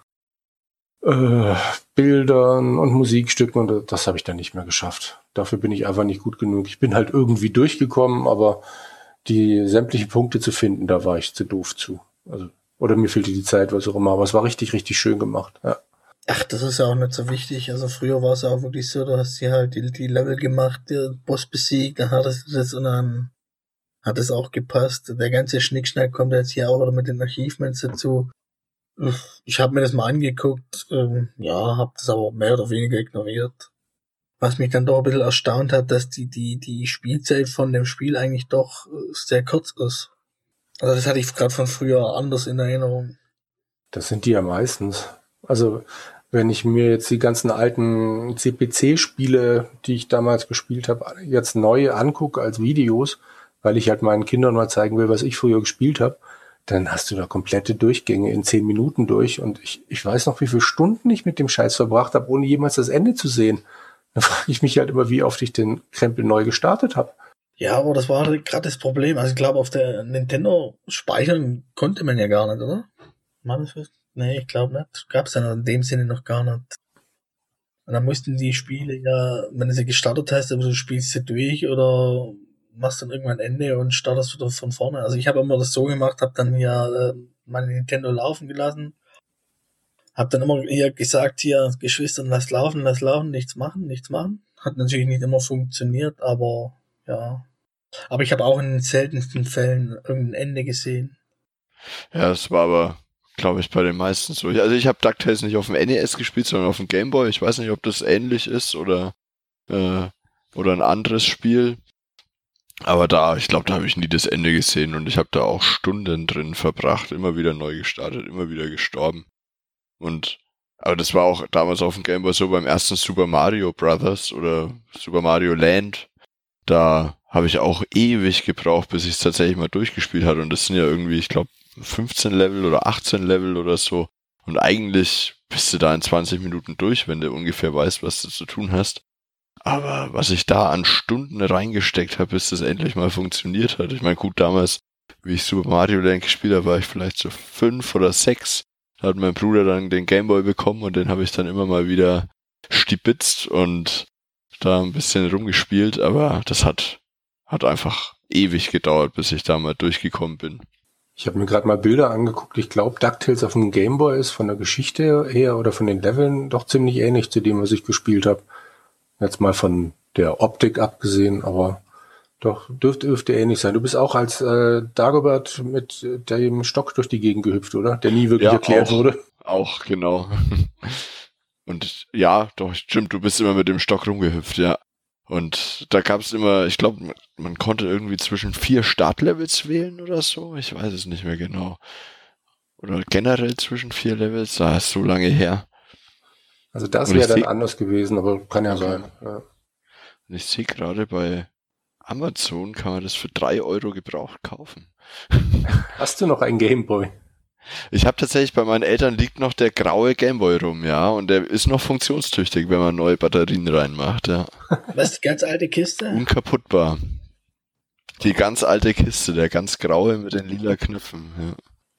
äh, Bildern und Musikstücken und das habe ich dann nicht mehr geschafft. Dafür bin ich einfach nicht gut genug. Ich bin halt irgendwie durchgekommen, aber die sämtlichen Punkte zu finden, da war ich zu doof zu. Also, oder mir fehlte die Zeit, was auch immer, aber es war richtig, richtig schön gemacht. Ja. Ach, das ist ja auch nicht so wichtig. Also früher war es auch wirklich so, du hast hier halt die, die Level gemacht, der Boss besiegt, dann hattest du das und dann hat es auch gepasst. Der ganze Schnickschnack kommt jetzt hier auch oder mit den Achievements dazu. Ich habe mir das mal angeguckt, ähm, ja, habe das aber mehr oder weniger ignoriert. Was mich dann doch ein bisschen erstaunt hat, dass die, die, die Spielzeit von dem Spiel eigentlich doch äh, sehr kurz ist. Also das hatte ich gerade von früher anders in Erinnerung. Das sind die ja meistens. Also wenn ich mir jetzt die ganzen alten CPC-Spiele, die ich damals gespielt habe, jetzt neu angucke als Videos, weil ich halt meinen Kindern mal zeigen will, was ich früher gespielt habe, dann hast du da komplette Durchgänge in zehn Minuten durch. Und ich, ich weiß noch, wie viele Stunden ich mit dem Scheiß verbracht habe, ohne jemals das Ende zu sehen. Dann frage ich mich halt immer, wie oft ich den Krempel neu gestartet habe. Ja, aber das war gerade das Problem. Also ich glaube, auf der Nintendo speichern konnte man ja gar nicht, oder? Was? Nee, ich glaube nicht. Gab es ja in dem Sinne noch gar nicht. Und dann mussten die Spiele ja, wenn du sie gestartet hast, aber du spielst sie durch oder machst dann irgendwann Ende und startest wieder von vorne. Also ich habe immer das so gemacht, habe dann ja äh, meine Nintendo laufen gelassen, habe dann immer hier gesagt, hier Geschwistern, lass laufen, lass laufen, nichts machen, nichts machen. Hat natürlich nicht immer funktioniert, aber ja. Aber ich habe auch in den seltensten Fällen irgendein Ende gesehen. Ja, es war aber, glaube ich, bei den meisten so. Also ich habe DuckTales nicht auf dem NES gespielt, sondern auf dem Game Boy. Ich weiß nicht, ob das ähnlich ist oder, äh, oder ein anderes Spiel. Aber da, ich glaube, da habe ich nie das Ende gesehen und ich habe da auch Stunden drin verbracht, immer wieder neu gestartet, immer wieder gestorben. Und aber das war auch damals auf dem Game Boy so beim ersten Super Mario Brothers oder Super Mario Land. Da habe ich auch ewig gebraucht, bis ich es tatsächlich mal durchgespielt hatte. Und das sind ja irgendwie, ich glaube, 15 Level oder 18 Level oder so. Und eigentlich bist du da in 20 Minuten durch, wenn du ungefähr weißt, was du zu tun hast. Aber was ich da an Stunden reingesteckt habe, bis das endlich mal funktioniert hat. Ich meine, gut, damals, wie ich Super Mario Land gespielt habe, war ich vielleicht so fünf oder sechs. Da hat mein Bruder dann den Gameboy bekommen und den habe ich dann immer mal wieder stibitzt und da ein bisschen rumgespielt, aber das hat, hat einfach ewig gedauert, bis ich da mal durchgekommen bin. Ich habe mir gerade mal Bilder angeguckt. Ich glaube, DuckTales auf dem Gameboy ist von der Geschichte her oder von den Leveln doch ziemlich ähnlich zu dem, was ich gespielt habe. Jetzt mal von der Optik abgesehen, aber doch, dürfte, dürfte ähnlich sein. Du bist auch als äh, Dagobert mit dem Stock durch die Gegend gehüpft, oder? Der nie wirklich ja, erklärt auch, wurde. Auch, genau. Und ja, doch, stimmt, du bist immer mit dem Stock rumgehüpft, ja. Und da gab es immer, ich glaube, man konnte irgendwie zwischen vier Startlevels wählen oder so. Ich weiß es nicht mehr genau. Oder generell zwischen vier Levels, da ist so lange her. Also das wäre dann anders gewesen, aber kann ja okay. sein. Ja. Und ich sehe gerade bei Amazon kann man das für drei Euro gebraucht kaufen. Hast du noch ein Gameboy? Ich habe tatsächlich bei meinen Eltern liegt noch der graue Gameboy rum, ja, und der ist noch funktionstüchtig, wenn man neue Batterien reinmacht, ja. Was, die ganz alte Kiste? Unkaputtbar. Die ganz alte Kiste, der ganz graue mit den lila Knöpfen, ja.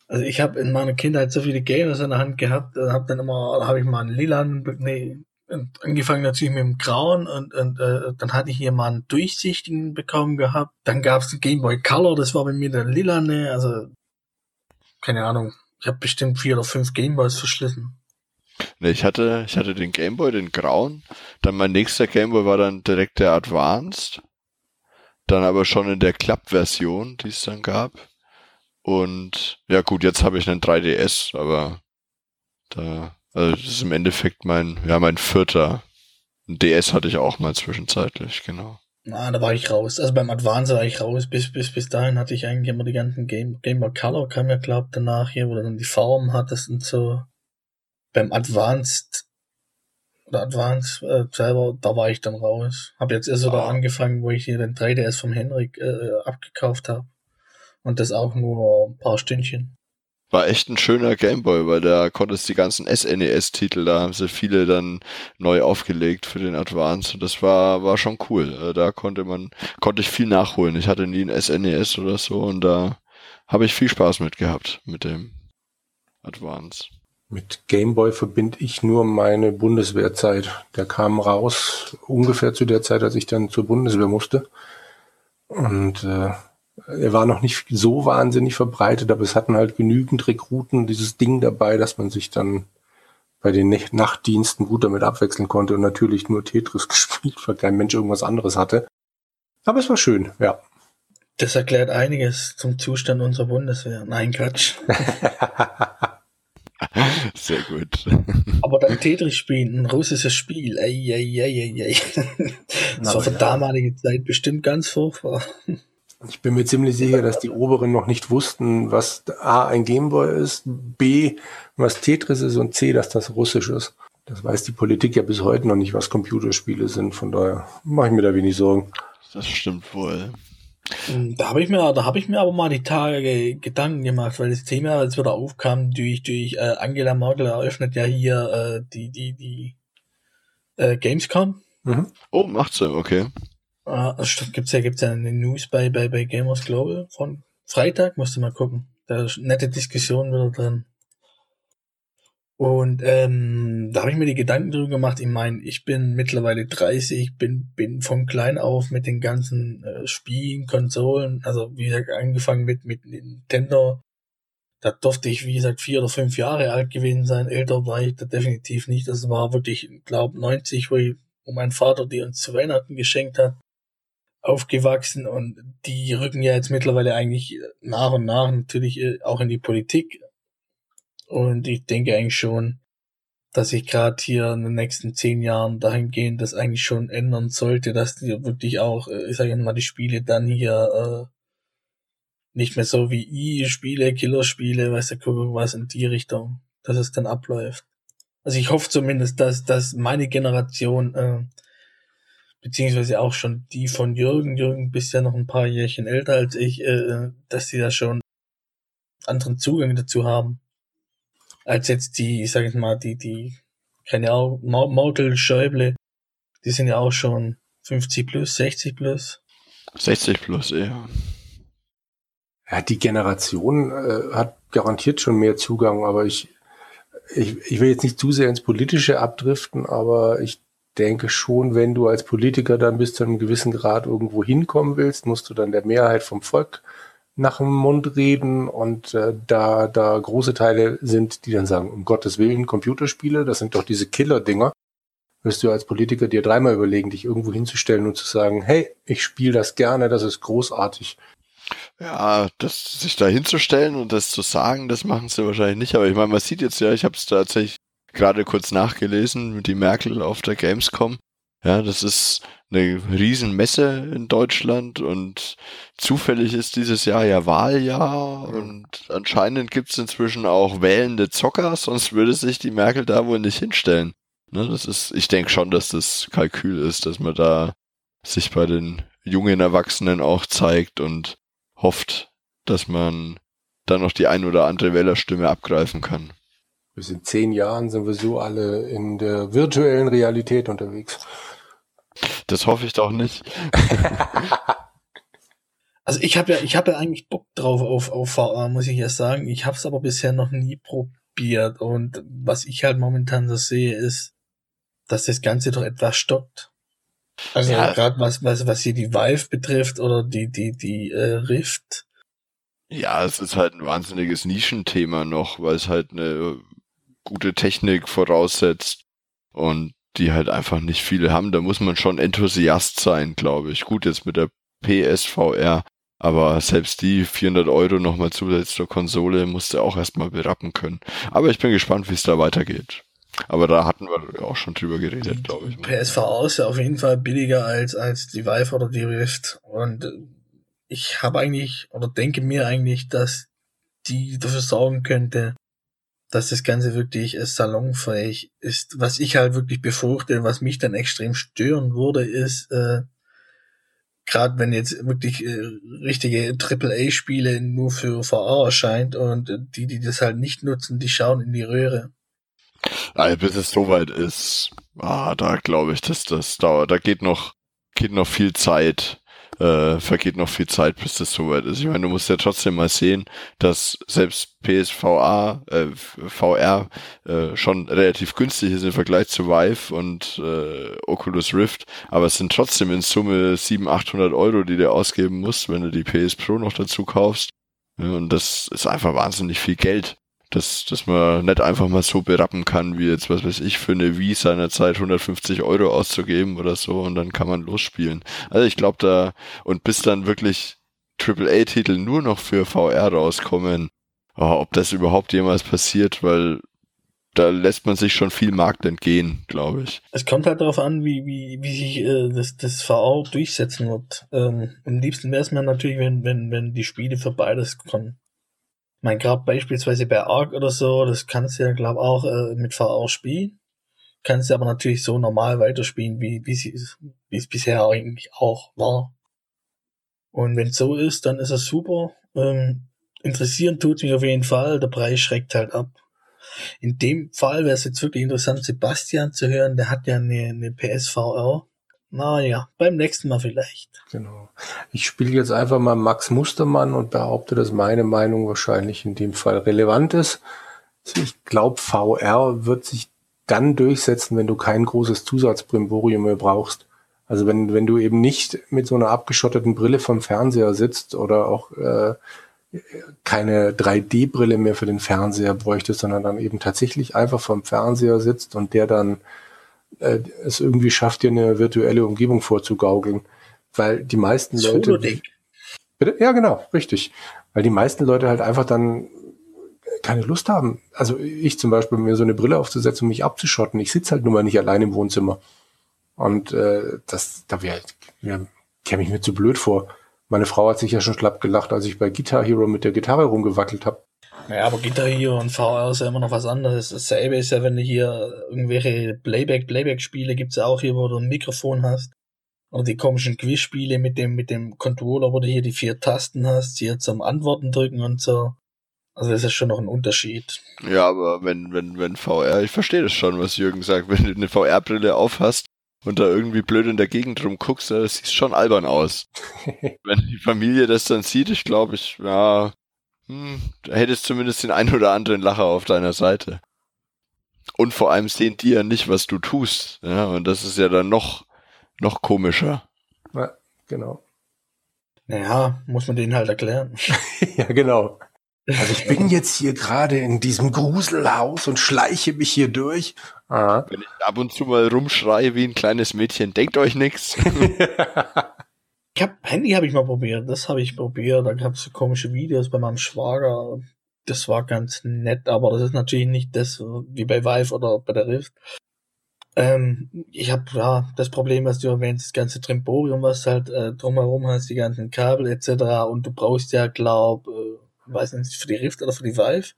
Also ich habe in meiner Kindheit so viele Games in der Hand gehabt, habe dann immer, habe ich mal einen lilan, nee, angefangen natürlich mit dem Grauen und, und äh, dann hatte ich hier mal einen durchsichtigen bekommen gehabt. Dann gab es den Game Boy Color, das war bei mir der lilane, also keine Ahnung. Ich habe bestimmt vier oder fünf Gameboys verschlissen. Ne, ich hatte, ich hatte den Gameboy, den grauen. Dann mein nächster Gameboy war dann direkt der Advanced. Dann aber schon in der Club-Version, die es dann gab. Und ja gut, jetzt habe ich einen 3DS, aber da, also das ist im Endeffekt mein, ja, mein vierter. Ein DS hatte ich auch mal zwischenzeitlich, genau. Na, da war ich raus. Also beim Advance war ich raus. Bis, bis, bis dahin hatte ich eigentlich immer die ganzen Game, Game Boy Color kam ja, glaub, danach hier, wo du dann die Farben hattest und so. Beim Advanced oder Advanced äh, selber, da war ich dann raus. Hab jetzt erst sogar ah. angefangen, wo ich hier den 3DS vom Henrik äh, abgekauft habe. Und das auch nur ein paar Stündchen. War echt ein schöner Gameboy, weil da konntest die ganzen SNES-Titel, da haben sie viele dann neu aufgelegt für den Advance und das war, war schon cool. Äh, da konnte man, konnte ich viel nachholen. Ich hatte nie ein SNES oder so und da habe ich viel Spaß mit gehabt mit dem Advance. Mit Gameboy verbinde ich nur meine Bundeswehrzeit. Der kam raus ungefähr zu der Zeit, als ich dann zur Bundeswehr musste. Und äh, er war noch nicht so wahnsinnig verbreitet, aber es hatten halt genügend Rekruten dieses Ding dabei, dass man sich dann bei den Nachtdiensten gut damit abwechseln konnte und natürlich nur Tetris gespielt, weil kein Mensch irgendwas anderes hatte. Aber es war schön, ja. Das erklärt einiges zum Zustand unserer Bundeswehr. Nein, Quatsch. Sehr gut. Aber dann Tetris spielen, ein russisches Spiel. Ei, ei, ei, ei, ei. Das war für damalige Zeit bestimmt ganz furchtbar. Ich bin mir ziemlich sicher, dass die Oberen noch nicht wussten, was A ein Gameboy ist, B was Tetris ist und C, dass das Russisch ist. Das weiß die Politik ja bis heute noch nicht, was Computerspiele sind. Von daher mache ich mir da wenig Sorgen. Das stimmt wohl. Hm, da habe ich mir, da habe ich mir aber mal die Tage Gedanken gemacht, weil das Thema, als wieder aufkam, durch durch äh, Angela Merkel eröffnet ja hier äh, die die die äh, Gamescom. Mhm. Oh, macht sie, okay. Ah, stimmt, gibt's ja, gibt's ja eine News bei, bei, bei Gamers Global von Freitag, musst du mal gucken. Da ist nette Diskussion wieder drin. Und ähm, da habe ich mir die Gedanken drüber gemacht. Ich meine, ich bin mittlerweile 30, bin, bin von klein auf mit den ganzen äh, Spielen, Konsolen, also wie gesagt, angefangen mit, mit Nintendo. Da durfte ich, wie gesagt, vier oder fünf Jahre alt gewesen sein. Älter war ich da definitiv nicht. Das war wirklich, glaube 90, wo, ich, wo mein Vater die uns zu Weihnachten geschenkt hat, aufgewachsen. Und die rücken ja jetzt mittlerweile eigentlich nach und nach natürlich äh, auch in die Politik und ich denke eigentlich schon, dass sich gerade hier in den nächsten zehn Jahren dahingehend das eigentlich schon ändern sollte, dass die wirklich auch, äh, ich sage mal, die Spiele dann hier äh, nicht mehr so wie I-Spiele, Killerspiele, weiß der Kuckuck was in die Richtung, dass es dann abläuft. Also ich hoffe zumindest, dass, dass meine Generation, äh, beziehungsweise auch schon die von Jürgen, Jürgen bist ja noch ein paar Jährchen älter als ich, äh, dass die da schon anderen Zugang dazu haben als jetzt die, ich sag jetzt mal, die, die, keine Ahnung, Mautel, Schäuble, die sind ja auch schon 50 plus, 60 plus. 60 plus, eher. Ja, die Generation äh, hat garantiert schon mehr Zugang, aber ich, ich, ich will jetzt nicht zu sehr ins Politische abdriften, aber ich denke schon, wenn du als Politiker dann bis zu einem gewissen Grad irgendwo hinkommen willst, musst du dann der Mehrheit vom Volk nach dem Mund reden und äh, da da große Teile sind, die dann sagen, um Gottes Willen, Computerspiele, das sind doch diese Killer-Dinger, wirst du als Politiker dir dreimal überlegen, dich irgendwo hinzustellen und zu sagen, hey, ich spiele das gerne, das ist großartig. Ja, das sich da hinzustellen und das zu sagen, das machen sie wahrscheinlich nicht. Aber ich meine, man sieht jetzt ja, ich habe es tatsächlich gerade kurz nachgelesen, die Merkel auf der Gamescom. Ja, das ist eine Riesenmesse in Deutschland und zufällig ist dieses Jahr ja Wahljahr und anscheinend gibt es inzwischen auch wählende Zocker, sonst würde sich die Merkel da wohl nicht hinstellen. Ne, das ist, ich denke schon, dass das Kalkül ist, dass man da sich bei den jungen Erwachsenen auch zeigt und hofft, dass man da noch die ein oder andere Wählerstimme abgreifen kann. Bis in zehn Jahren sind wir so alle in der virtuellen Realität unterwegs. Das hoffe ich doch nicht. also ich habe ja, ich habe ja eigentlich Bock drauf auf, auf VR, muss ich ja sagen. Ich habe es aber bisher noch nie probiert. Und was ich halt momentan so sehe, ist, dass das Ganze doch etwas stockt. Also ja. gerade was, was, was hier die Vive betrifft oder die, die, die äh, Rift. Ja, es ist halt ein wahnsinniges Nischenthema noch, weil es halt eine gute Technik voraussetzt. Und die halt einfach nicht viele haben. Da muss man schon Enthusiast sein, glaube ich. Gut, jetzt mit der PSVR, aber selbst die 400 Euro nochmal zusätzlich zur Konsole musste auch erstmal berappen können. Aber ich bin gespannt, wie es da weitergeht. Aber da hatten wir auch schon drüber geredet, glaube ich. PSVR ist ja auf jeden Fall billiger als, als die Vive oder die Rift. Und ich habe eigentlich, oder denke mir eigentlich, dass die dafür sorgen könnte, dass das Ganze wirklich äh, salonfähig ist. Was ich halt wirklich befürchte, was mich dann extrem stören würde, ist, äh, gerade wenn jetzt wirklich äh, richtige AAA-Spiele nur für VR erscheint und äh, die, die das halt nicht nutzen, die schauen in die Röhre. Also bis es soweit ist, ah, da glaube ich, dass das dauert. Da geht noch, geht noch viel Zeit äh, vergeht noch viel Zeit, bis das soweit ist. Ich meine, du musst ja trotzdem mal sehen, dass selbst PSVA, äh, VR äh, schon relativ günstig ist im Vergleich zu Vive und äh, Oculus Rift, aber es sind trotzdem in Summe 700, 800 Euro, die du ausgeben musst, wenn du die PS Pro noch dazu kaufst. Und das ist einfach wahnsinnig viel Geld dass, dass man nicht einfach mal so berappen kann, wie jetzt, was weiß ich, für eine Wii seinerzeit 150 Euro auszugeben oder so und dann kann man losspielen. Also ich glaube da, und bis dann wirklich AAA-Titel nur noch für VR rauskommen, oh, ob das überhaupt jemals passiert, weil da lässt man sich schon viel Markt entgehen, glaube ich. Es kommt halt darauf an, wie, wie, wie sich äh, das, das VR durchsetzen wird. Ähm, am liebsten wäre es mir natürlich, wenn, wenn, wenn die Spiele für beides kommen mein gerade beispielsweise bei Arc oder so, das kannst du ja glaube auch äh, mit VR spielen. Kannst du aber natürlich so normal weiterspielen, wie es bisher eigentlich auch war. Und wenn es so ist, dann ist es super. Ähm, interessieren tut mich auf jeden Fall. Der Preis schreckt halt ab. In dem Fall wäre es jetzt wirklich interessant, Sebastian zu hören. Der hat ja eine, eine PSVR. Naja, beim nächsten Mal vielleicht. Genau. Ich spiele jetzt einfach mal Max Mustermann und behaupte, dass meine Meinung wahrscheinlich in dem Fall relevant ist. Ich glaube, VR wird sich dann durchsetzen, wenn du kein großes Zusatzbrimborium mehr brauchst. Also wenn, wenn du eben nicht mit so einer abgeschotteten Brille vom Fernseher sitzt oder auch äh, keine 3D-Brille mehr für den Fernseher bräuchtest, sondern dann eben tatsächlich einfach vom Fernseher sitzt und der dann äh, es irgendwie schafft, dir eine virtuelle Umgebung vorzugaukeln. Weil die meisten Leute. Bitte? Ja, genau, richtig. Weil die meisten Leute halt einfach dann keine Lust haben. Also ich zum Beispiel, mir so eine Brille aufzusetzen, um mich abzuschotten. Ich sitze halt nun mal nicht allein im Wohnzimmer. Und äh, das, da wäre, ja, käme ich mir zu blöd vor. Meine Frau hat sich ja schon schlapp gelacht, als ich bei Guitar Hero mit der Gitarre rumgewackelt habe. Ja, aber Guitar Hero und VR ist ja immer noch was anderes. Dasselbe ist ja, wenn du hier irgendwelche Playback-Playback-Spiele gibt's ja auch hier, wo du ein Mikrofon hast. Oder die komischen Quiz-Spiele mit dem, mit dem Controller, wo du hier die vier Tasten hast, hier zum Antworten drücken und so. Also das ist schon noch ein Unterschied. Ja, aber wenn, wenn, wenn VR, ich verstehe das schon, was Jürgen sagt, wenn du eine VR-Brille aufhast und da irgendwie blöd in der Gegend rumguckst, das sieht schon albern aus. wenn die Familie das dann sieht, ich glaube, ich, ja, hm, da hättest zumindest den ein oder anderen Lacher auf deiner Seite. Und vor allem sehen die ja nicht, was du tust. Ja, und das ist ja dann noch, noch komischer. Ja, genau. Naja, muss man denen halt erklären. ja, genau. Also ich bin jetzt hier gerade in diesem Gruselhaus und schleiche mich hier durch. Aha. Wenn ich ab und zu mal rumschreie wie ein kleines Mädchen, denkt euch nichts. ich hab Handy habe ich mal probiert, das habe ich probiert. Da gab es so komische Videos bei meinem Schwager. Das war ganz nett, aber das ist natürlich nicht das wie bei Vive oder bei der Rift. Ähm, ich habe ja das Problem, was du erwähnst, das ganze Trimborium, was halt äh, drumherum hast, die ganzen Kabel etc. Und du brauchst ja, glaub, äh, weiß nicht, für die Rift oder für die Vive,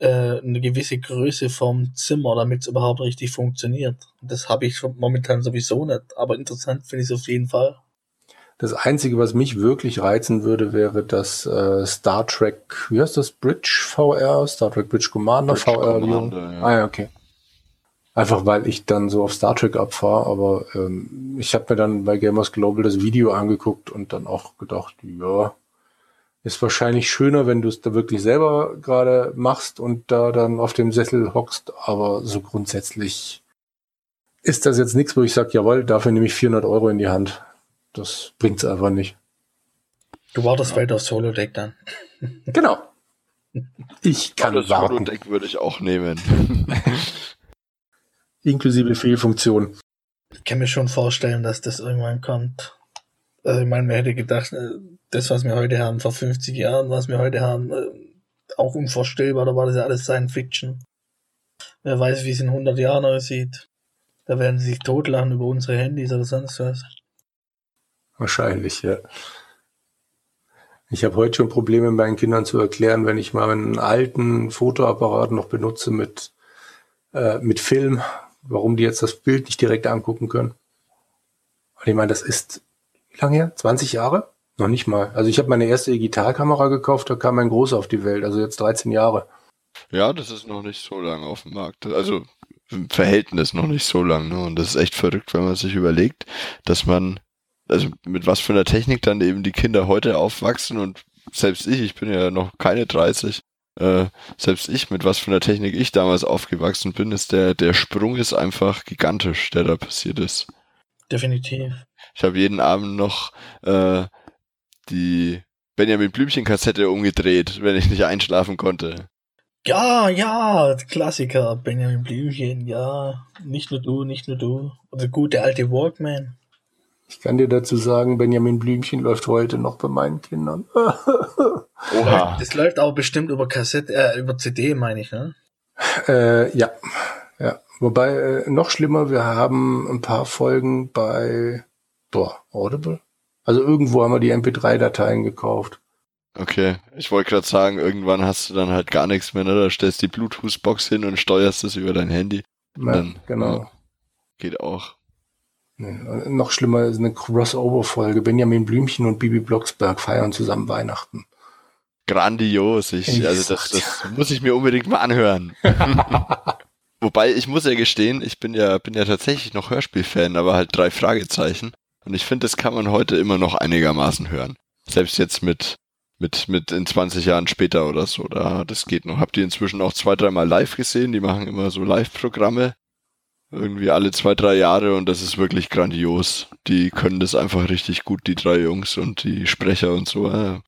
äh, eine gewisse Größe vom Zimmer, damit es überhaupt richtig funktioniert. Das habe ich momentan sowieso nicht, aber interessant finde ich es auf jeden Fall. Das Einzige, was mich wirklich reizen würde, wäre das äh, Star Trek, wie heißt das, Bridge VR, Star Trek Bridge Commander Bridge VR. Commander, ja. Ah ja, okay. Einfach weil ich dann so auf Star Trek abfahre, aber ähm, ich habe mir dann bei Gamers Global das Video angeguckt und dann auch gedacht, ja, ist wahrscheinlich schöner, wenn du es da wirklich selber gerade machst und da dann auf dem Sessel hockst, aber so grundsätzlich ist das jetzt nichts, wo ich sage, jawohl, dafür nehme ich 400 Euro in die Hand. Das bringt's einfach nicht. Du wartest ja. weiter aufs Holodeck dann. Genau. Ich kann das warten. Holodeck würde ich auch nehmen. Inklusive Fehlfunktion. Ich kann mir schon vorstellen, dass das irgendwann kommt. Also ich meine, man hätte gedacht, äh, das, was wir heute haben, vor 50 Jahren, was wir heute haben, äh, auch unvorstellbar, da war das ja alles Science Fiction. Wer weiß, wie es in 100 Jahren aussieht. Da werden sie sich totlachen über unsere Handys oder sonst was. Wahrscheinlich, ja. Ich habe heute schon Probleme, meinen Kindern zu erklären, wenn ich mal einen alten Fotoapparat noch benutze mit, äh, mit Film, warum die jetzt das Bild nicht direkt angucken können. Und ich meine, das ist, wie lange her? 20 Jahre? Noch nicht mal. Also ich habe meine erste Digitalkamera gekauft, da kam mein Großer auf die Welt, also jetzt 13 Jahre. Ja, das ist noch nicht so lange auf dem Markt. Also im Verhältnis noch nicht so lang. Ne? Und das ist echt verrückt, wenn man sich überlegt, dass man, also mit was für einer Technik dann eben die Kinder heute aufwachsen und selbst ich, ich bin ja noch keine 30, äh, selbst ich, mit was für einer Technik ich damals aufgewachsen bin, ist der, der Sprung ist einfach gigantisch, der da passiert ist. Definitiv. Ich habe jeden Abend noch äh, die Benjamin Blümchen-Kassette umgedreht, wenn ich nicht einschlafen konnte. Ja, ja, Klassiker, Benjamin Blümchen, ja. Nicht nur du, nicht nur du. Oder gute alte Walkman. Ich kann dir dazu sagen, Benjamin Blümchen läuft heute noch bei meinen Kindern. Oha. Das läuft auch bestimmt über Kassette, äh, über CD, meine ich, ne? Äh, ja. Ja. Wobei, äh, noch schlimmer, wir haben ein paar Folgen bei, boah, Audible? Also irgendwo haben wir die MP3-Dateien gekauft. Okay, ich wollte gerade sagen, irgendwann hast du dann halt gar nichts mehr, ne? Da stellst die Bluetooth-Box hin und steuerst es über dein Handy. Ja, dann, genau. Ja, geht auch. Noch schlimmer ist eine Crossover-Folge. Benjamin Blümchen und Bibi Blocksberg feiern zusammen Weihnachten. Grandios. Ich, ich also das, das muss ich mir unbedingt mal anhören. Wobei, ich muss ja gestehen, ich bin ja, bin ja tatsächlich noch Hörspielfan, aber halt drei Fragezeichen. Und ich finde, das kann man heute immer noch einigermaßen hören. Selbst jetzt mit, mit, mit in 20 Jahren später oder so. Da, das geht noch. Habt ihr inzwischen auch zwei, dreimal live gesehen? Die machen immer so Live-Programme. Irgendwie alle zwei, drei Jahre und das ist wirklich grandios. Die können das einfach richtig gut, die drei Jungs und die Sprecher und so. Ja,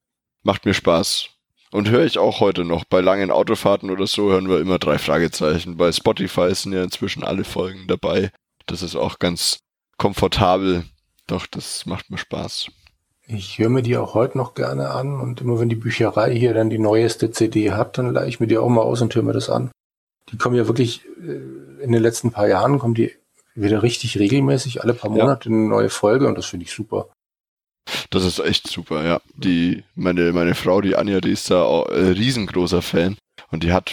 macht mir Spaß. Und höre ich auch heute noch. Bei langen Autofahrten oder so hören wir immer drei Fragezeichen. Bei Spotify sind ja inzwischen alle Folgen dabei. Das ist auch ganz komfortabel. Doch, das macht mir Spaß. Ich höre mir die auch heute noch gerne an und immer wenn die Bücherei hier dann die neueste CD hat, dann leihe ich mir die auch mal aus und höre mir das an. Die kommen ja wirklich, äh, in den letzten paar Jahren kommen die wieder richtig regelmäßig, alle paar Monate ja. eine neue Folge und das finde ich super. Das ist echt super, ja. Die, meine, meine Frau, die Anja, die ist da auch, äh, riesengroßer Fan und die hat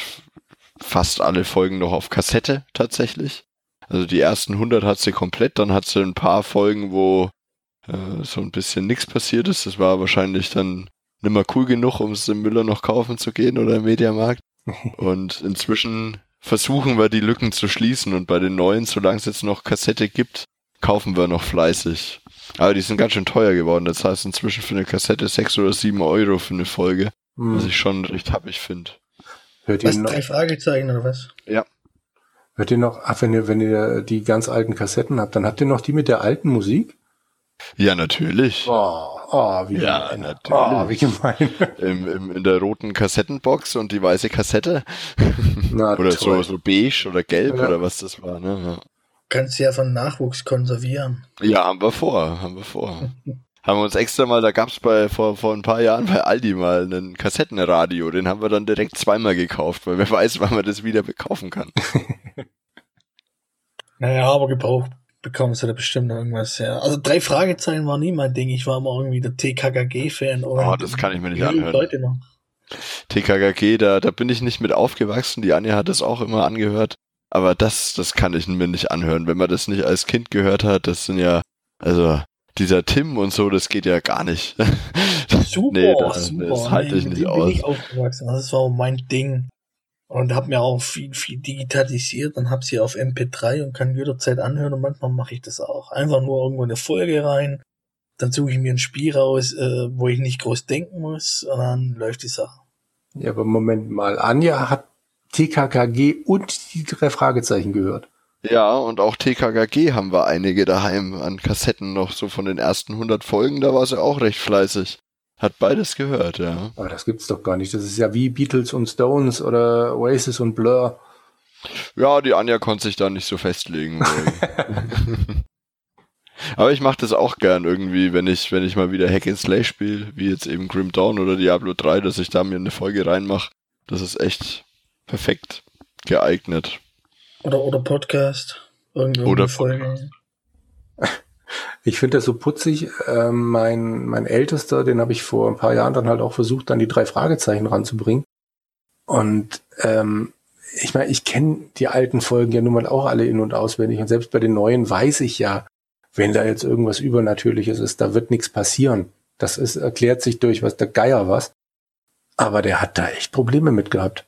fast alle Folgen noch auf Kassette tatsächlich. Also die ersten 100 hat sie komplett, dann hat sie ein paar Folgen, wo äh, so ein bisschen nichts passiert ist. Das war wahrscheinlich dann nimmer cool genug, um es im Müller noch kaufen zu gehen oder im Mediamarkt. Und inzwischen versuchen wir die Lücken zu schließen und bei den neuen, solange es jetzt noch Kassette gibt, kaufen wir noch fleißig. Aber die sind ganz schön teuer geworden. Das heißt inzwischen für eine Kassette sechs oder sieben Euro für eine Folge, hm. was ich schon recht happig finde. Hört ihr was, noch? drei Fragezeichen oder was? Ja. Hört ihr noch, ach, wenn ihr, wenn ihr die ganz alten Kassetten habt, dann habt ihr noch die mit der alten Musik? Ja, natürlich. Oh, oh wie ja, gemein. Natürlich. Oh, wie gemein. Im, im, in der roten Kassettenbox und die weiße Kassette. Na, oder so, so beige oder gelb ja. oder was das war, ne? Ja. Kannst ja von Nachwuchs konservieren. Ja, haben wir vor, haben wir vor. haben wir uns extra mal, da gab's bei vor, vor ein paar Jahren bei Aldi mal einen Kassettenradio, den haben wir dann direkt zweimal gekauft, weil wer weiß, wann man das wieder kaufen kann. naja, aber gebraucht bekommen sie da bestimmt noch irgendwas her. Also drei Fragezeichen war nie mein Ding. Ich war immer irgendwie der TKKG-Fan. Oh, das kann ich mir nicht anhören. Leute noch. TKKG, da, da bin ich nicht mit aufgewachsen. Die Anja hat das auch immer angehört. Aber das, das kann ich mir nicht anhören. Wenn man das nicht als Kind gehört hat, das sind ja, also dieser Tim und so, das geht ja gar nicht. Super, nee, das, super. Das halte ich nee, nicht aus. Bin ich aufgewachsen. Das war mein Ding und habe mir auch viel, viel digitalisiert und habe sie auf MP3 und kann jederzeit anhören und manchmal mache ich das auch. Einfach nur irgendwo eine Folge rein, dann suche ich mir ein Spiel raus, äh, wo ich nicht groß denken muss und dann läuft die Sache. Ja, aber Moment mal, Anja hat TKKG und die drei Fragezeichen gehört. Ja, und auch TKKG haben wir einige daheim an Kassetten noch, so von den ersten 100 Folgen, da war sie auch recht fleißig. Hat beides gehört, ja. Aber das gibt's doch gar nicht. Das ist ja wie Beatles und Stones oder Oasis und Blur. Ja, die Anja konnte sich da nicht so festlegen. Aber ich mache das auch gern irgendwie, wenn ich, wenn ich mal wieder Hack and Slay spiele, wie jetzt eben Grim Dawn oder Diablo 3, dass ich da mir eine Folge reinmache. Das ist echt perfekt geeignet. Oder, oder Podcast. Irgendwo oder Folge. Ich finde das so putzig. Ähm, mein, mein Ältester, den habe ich vor ein paar Jahren dann halt auch versucht, dann die drei Fragezeichen ranzubringen. Und ähm, ich meine, ich kenne die alten Folgen ja nun mal auch alle in- und auswendig. Und selbst bei den neuen weiß ich ja, wenn da jetzt irgendwas Übernatürliches ist, da wird nichts passieren. Das ist, erklärt sich durch was der Geier was. Aber der hat da echt Probleme mit gehabt.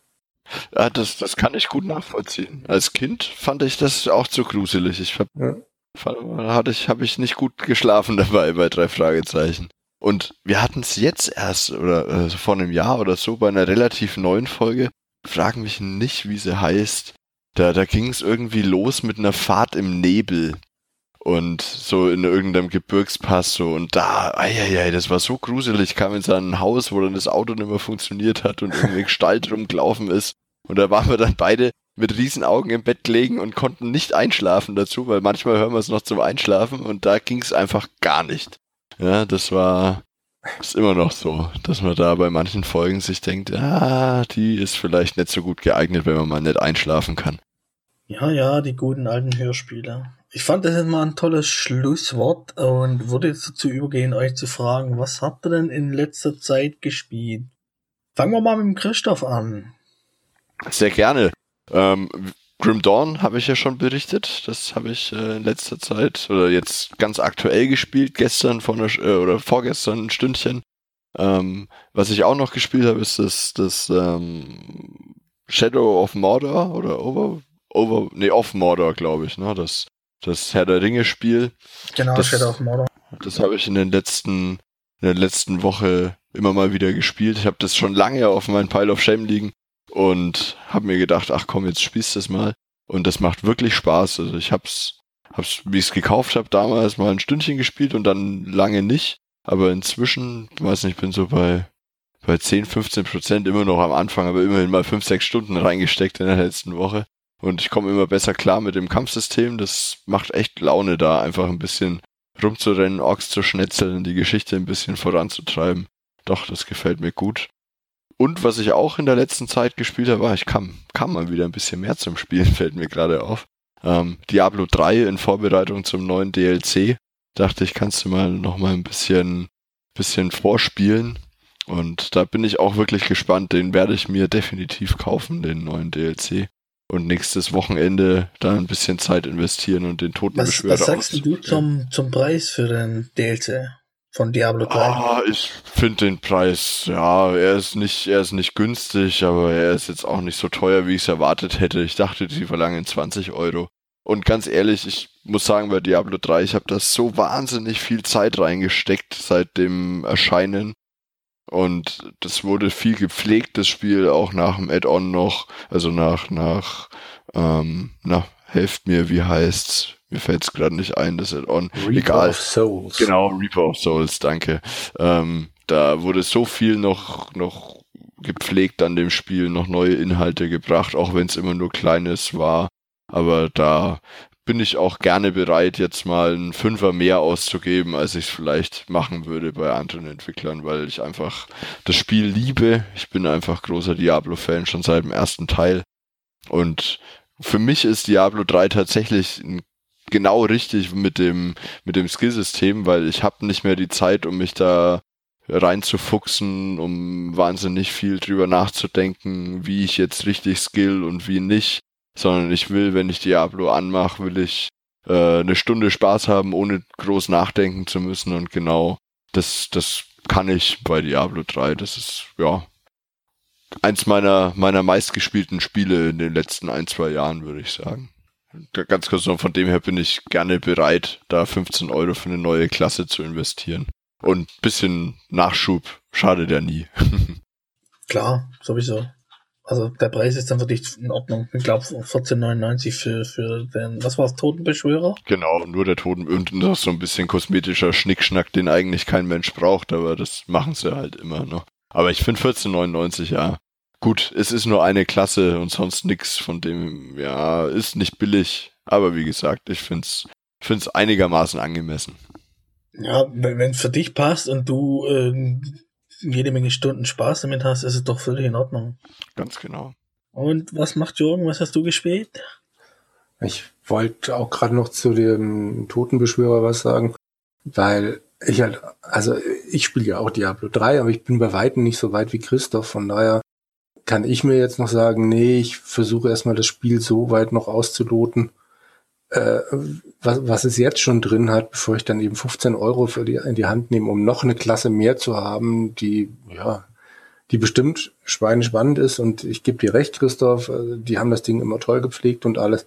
Ja, das, das kann ich gut nachvollziehen. Als Kind fand ich das auch zu gruselig. Ich hab, ja hatte ich, habe ich nicht gut geschlafen dabei bei drei Fragezeichen. Und wir hatten es jetzt erst oder äh, vor einem Jahr oder so bei einer relativ neuen Folge. Fragen mich nicht, wie sie heißt. Da, da ging es irgendwie los mit einer Fahrt im Nebel und so in irgendeinem Gebirgspass so und da, eieiei, das war so gruselig, kam in sein Haus, wo dann das Auto nicht mehr funktioniert hat und irgendwie Gestalt rumgelaufen ist und da waren wir dann beide mit riesen Augen im Bett gelegen und konnten nicht einschlafen dazu, weil manchmal hören wir es noch zum Einschlafen und da ging es einfach gar nicht. Ja, das war ist immer noch so, dass man da bei manchen Folgen sich denkt, ah, die ist vielleicht nicht so gut geeignet, wenn man mal nicht einschlafen kann. Ja, ja, die guten alten Hörspiele. Ich fand das jetzt mal ein tolles Schlusswort und würde jetzt dazu übergehen, euch zu fragen, was habt ihr denn in letzter Zeit gespielt? Fangen wir mal mit dem Christoph an. Sehr gerne. Ähm, Grim Dawn habe ich ja schon berichtet. Das habe ich äh, in letzter Zeit oder jetzt ganz aktuell gespielt, gestern von der, äh, oder vorgestern ein Stündchen. Ähm, was ich auch noch gespielt habe, ist das, das ähm, Shadow of Mordor oder Over, Over, nee, Off Mordor, glaube ich, ne? Das, das Herr der Ringe-Spiel. Genau, das, Shadow of Mordor. Das habe ich in den letzten, in der letzten Woche immer mal wieder gespielt. Ich habe das schon lange auf meinem Pile of Shame liegen und habe mir gedacht, ach komm, jetzt spielst du das mal. Und das macht wirklich Spaß. Also ich hab's, hab's, wie ich es gekauft habe, damals mal ein Stündchen gespielt und dann lange nicht. Aber inzwischen, weiß nicht, ich bin so bei, bei 10, 15 Prozent immer noch am Anfang, aber immerhin mal 5, 6 Stunden reingesteckt in der letzten Woche. Und ich komme immer besser klar mit dem Kampfsystem. Das macht echt Laune da, einfach ein bisschen rumzurennen, Orks zu schnetzeln, die Geschichte ein bisschen voranzutreiben. Doch, das gefällt mir gut. Und was ich auch in der letzten Zeit gespielt habe, war, ich kam, kam mal wieder ein bisschen mehr zum Spielen, fällt mir gerade auf. Ähm, Diablo 3 in Vorbereitung zum neuen DLC. Dachte ich, kannst du mal noch mal ein bisschen, bisschen vorspielen. Und da bin ich auch wirklich gespannt. Den werde ich mir definitiv kaufen, den neuen DLC. Und nächstes Wochenende da ein bisschen Zeit investieren und den Totenbeschwörer Was, was sagst du zum, zum Preis für den DLC? Von Diablo 3. Ah, ich finde den Preis, ja, er ist nicht, er ist nicht günstig, aber er ist jetzt auch nicht so teuer, wie ich es erwartet hätte. Ich dachte, sie verlangen 20 Euro. Und ganz ehrlich, ich muss sagen, bei Diablo 3, ich habe da so wahnsinnig viel Zeit reingesteckt seit dem Erscheinen. Und das wurde viel gepflegt, das Spiel, auch nach dem Add-on noch, also nach, nach, ähm, na, helft mir, wie heißt's? Mir fällt es gerade nicht ein, das Add-on. Reaper Egal. of Souls. Genau, Reaper of Souls, danke. Ähm, da wurde so viel noch, noch gepflegt an dem Spiel, noch neue Inhalte gebracht, auch wenn es immer nur kleines war. Aber da bin ich auch gerne bereit, jetzt mal einen Fünfer mehr auszugeben, als ich es vielleicht machen würde bei anderen Entwicklern, weil ich einfach das Spiel liebe. Ich bin einfach großer Diablo-Fan schon seit dem ersten Teil. Und für mich ist Diablo 3 tatsächlich ein genau richtig mit dem, mit dem Skillsystem, weil ich habe nicht mehr die Zeit, um mich da reinzufuchsen, um wahnsinnig viel drüber nachzudenken, wie ich jetzt richtig skill und wie nicht, sondern ich will, wenn ich Diablo anmache, will ich äh, eine Stunde Spaß haben, ohne groß nachdenken zu müssen und genau das, das kann ich bei Diablo 3. Das ist, ja, eins meiner, meiner meistgespielten Spiele in den letzten ein, zwei Jahren, würde ich sagen ganz kurz noch, von dem her bin ich gerne bereit, da 15 Euro für eine neue Klasse zu investieren. Und bisschen Nachschub schadet ja nie. Klar, sowieso. Also der Preis ist dann für dich in Ordnung. Ich glaube 14,99 für, für den, was war es, Totenbeschwörer? Genau, nur der Toten und noch so ein bisschen kosmetischer Schnickschnack, den eigentlich kein Mensch braucht, aber das machen sie halt immer, ne? Aber ich finde 14,99 ja Gut, es ist nur eine Klasse und sonst nichts von dem, ja, ist nicht billig. Aber wie gesagt, ich finde es einigermaßen angemessen. Ja, wenn es für dich passt und du äh, jede Menge Stunden Spaß damit hast, ist es doch völlig in Ordnung. Ganz genau. Und was macht Jürgen? Was hast du gespielt? Ich wollte auch gerade noch zu dem Totenbeschwörer was sagen, weil ich halt, also ich spiele ja auch Diablo 3, aber ich bin bei Weitem nicht so weit wie Christoph, von daher kann ich mir jetzt noch sagen, nee, ich versuche erstmal das Spiel so weit noch auszuloten, äh, was, was es jetzt schon drin hat, bevor ich dann eben 15 Euro für die, in die Hand nehme, um noch eine Klasse mehr zu haben, die, ja, die bestimmt schweinespannend ist. Und ich gebe dir recht, Christoph, äh, die haben das Ding immer toll gepflegt und alles.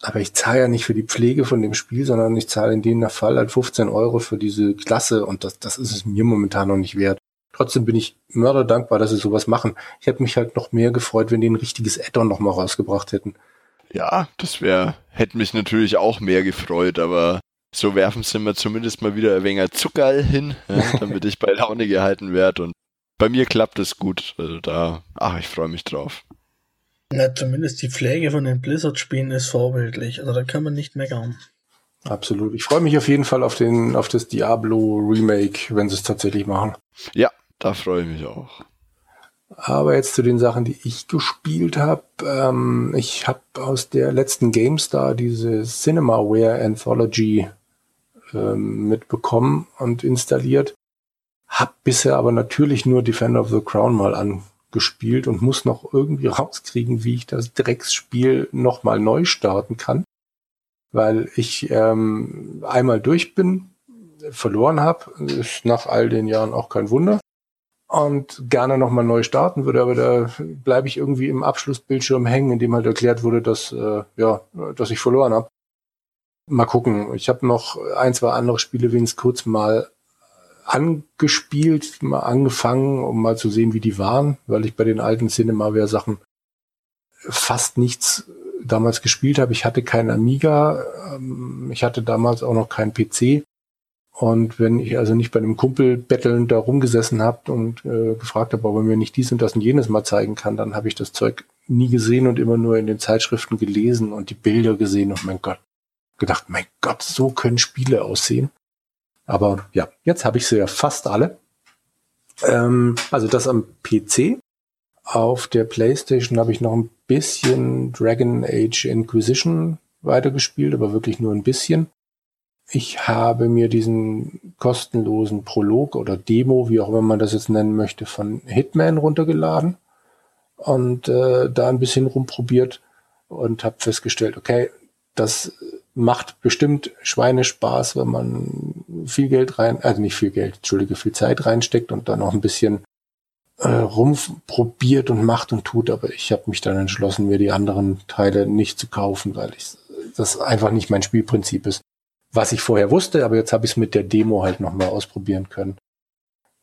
Aber ich zahle ja nicht für die Pflege von dem Spiel, sondern ich zahle in dem Fall halt 15 Euro für diese Klasse und das, das ist es mir momentan noch nicht wert. Trotzdem bin ich mörder dankbar, dass sie sowas machen. Ich hätte mich halt noch mehr gefreut, wenn die ein richtiges Add-on noch mal rausgebracht hätten. Ja, das wäre, hätte mich natürlich auch mehr gefreut, aber so werfen sie mir zumindest mal wieder ein wenig Zuckerl hin, ja, damit ich bei Laune gehalten werde und bei mir klappt es gut. Also da, ach, ich freue mich drauf. Na, zumindest die Pflege von den Blizzard-Spielen ist vorbildlich. Also da kann man nicht meckern. Absolut. Ich freue mich auf jeden Fall auf den, auf das Diablo Remake, wenn sie es tatsächlich machen. Ja, da freue ich mich auch. Aber jetzt zu den Sachen, die ich gespielt habe. Ähm, ich habe aus der letzten GameStar diese Cinemaware Anthology ähm, mitbekommen und installiert. Hab bisher aber natürlich nur Defender of the Crown mal angespielt und muss noch irgendwie rauskriegen, wie ich das Drecksspiel nochmal neu starten kann. Weil ich ähm, einmal durch bin, verloren habe, ist nach all den Jahren auch kein Wunder und gerne nochmal neu starten würde, aber da bleibe ich irgendwie im Abschlussbildschirm hängen, in dem halt erklärt wurde, dass, äh, ja, dass ich verloren habe. Mal gucken. Ich habe noch ein, zwei andere Spiele wenigstens kurz mal angespielt, mal angefangen, um mal zu sehen, wie die waren, weil ich bei den alten Cinemaware-Sachen fast nichts damals gespielt habe. Ich hatte keinen Amiga, ähm, ich hatte damals auch noch keinen PC. Und wenn ich also nicht bei einem Kumpel bettelnd da rumgesessen habe und äh, gefragt habe, ob er mir nicht dies und das und jenes mal zeigen kann, dann habe ich das Zeug nie gesehen und immer nur in den Zeitschriften gelesen und die Bilder gesehen und mein Gott, gedacht, mein Gott, so können Spiele aussehen. Aber ja, jetzt habe ich sie ja fast alle. Ähm, also das am PC. Auf der PlayStation habe ich noch ein bisschen Dragon Age Inquisition weitergespielt, aber wirklich nur ein bisschen. Ich habe mir diesen kostenlosen Prolog oder Demo, wie auch immer man das jetzt nennen möchte, von Hitman runtergeladen und äh, da ein bisschen rumprobiert und habe festgestellt, okay, das macht bestimmt Schweinespaß, wenn man viel Geld rein, also nicht viel Geld, entschuldige, viel Zeit reinsteckt und dann noch ein bisschen äh, rumprobiert und macht und tut, aber ich habe mich dann entschlossen, mir die anderen Teile nicht zu kaufen, weil ich das einfach nicht mein Spielprinzip ist. Was ich vorher wusste, aber jetzt habe ich es mit der Demo halt nochmal ausprobieren können.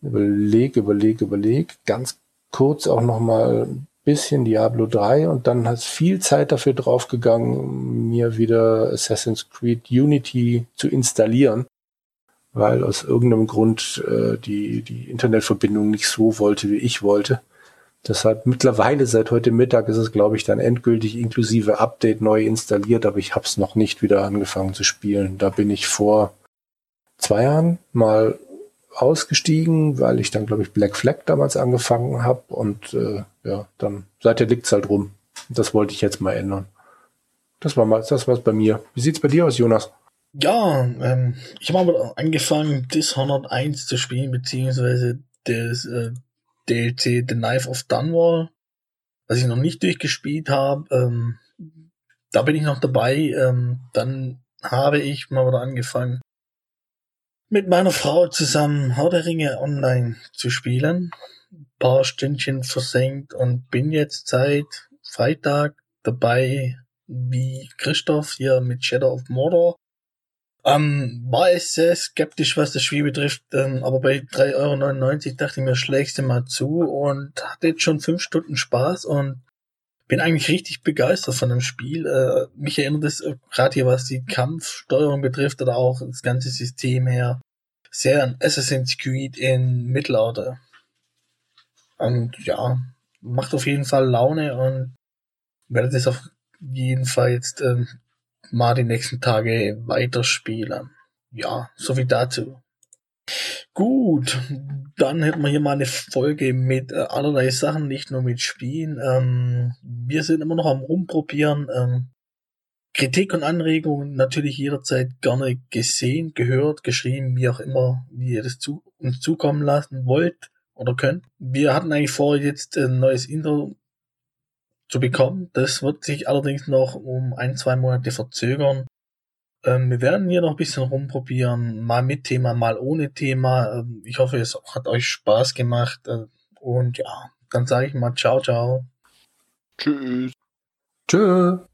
Überleg, überleg, überleg. Ganz kurz auch nochmal bisschen Diablo 3 und dann hat viel Zeit dafür draufgegangen, mir wieder Assassin's Creed Unity zu installieren, weil aus irgendeinem Grund äh, die, die Internetverbindung nicht so wollte, wie ich wollte. Deshalb mittlerweile seit heute Mittag ist es, glaube ich, dann endgültig inklusive Update neu installiert, aber ich habe es noch nicht wieder angefangen zu spielen. Da bin ich vor zwei Jahren mal ausgestiegen, weil ich dann, glaube ich, Black Flag damals angefangen habe und äh, ja, dann seither liegt's halt rum. Das wollte ich jetzt mal ändern. Das war mal, das war's bei mir. Wie sieht's bei dir aus, Jonas? Ja, ähm, ich habe angefangen, Dishonored 1 zu spielen, beziehungsweise das äh, DLC The Knife of Dunwall, was ich noch nicht durchgespielt habe. Ähm, da bin ich noch dabei. Ähm, dann habe ich mal wieder angefangen, mit meiner Frau zusammen Herr der Ringe online zu spielen. Ein paar Stündchen versenkt und bin jetzt seit Freitag dabei, wie Christoph hier mit Shadow of Mordor. Ähm, war es sehr skeptisch, was das Spiel betrifft, ähm, aber bei 3,99 Euro dachte ich mir, schlägst du mal zu und hatte jetzt schon fünf Stunden Spaß und bin eigentlich richtig begeistert von dem Spiel. Äh, mich erinnert es äh, gerade hier, was die Kampfsteuerung betrifft oder auch das ganze System her, sehr an Assassin's Creed in Mittelalter. Und ja, macht auf jeden Fall Laune und werde das auf jeden Fall jetzt ähm, mal die nächsten Tage weiterspielen. Ja, so viel dazu. Gut, dann hätten wir hier mal eine Folge mit äh, allerlei Sachen, nicht nur mit Spielen. Ähm, wir sind immer noch am Rumprobieren. Ähm, Kritik und Anregungen natürlich jederzeit gerne gesehen, gehört, geschrieben, wie auch immer, wie ihr das zu, uns zukommen lassen wollt oder könnt. Wir hatten eigentlich vor, jetzt ein neues Intro zu bekommen. Das wird sich allerdings noch um ein, zwei Monate verzögern. Ähm, wir werden hier noch ein bisschen rumprobieren, mal mit Thema, mal ohne Thema. Ähm, ich hoffe, es hat euch Spaß gemacht. Äh, und ja, dann sage ich mal ciao, ciao. Tschüss. Tschüss.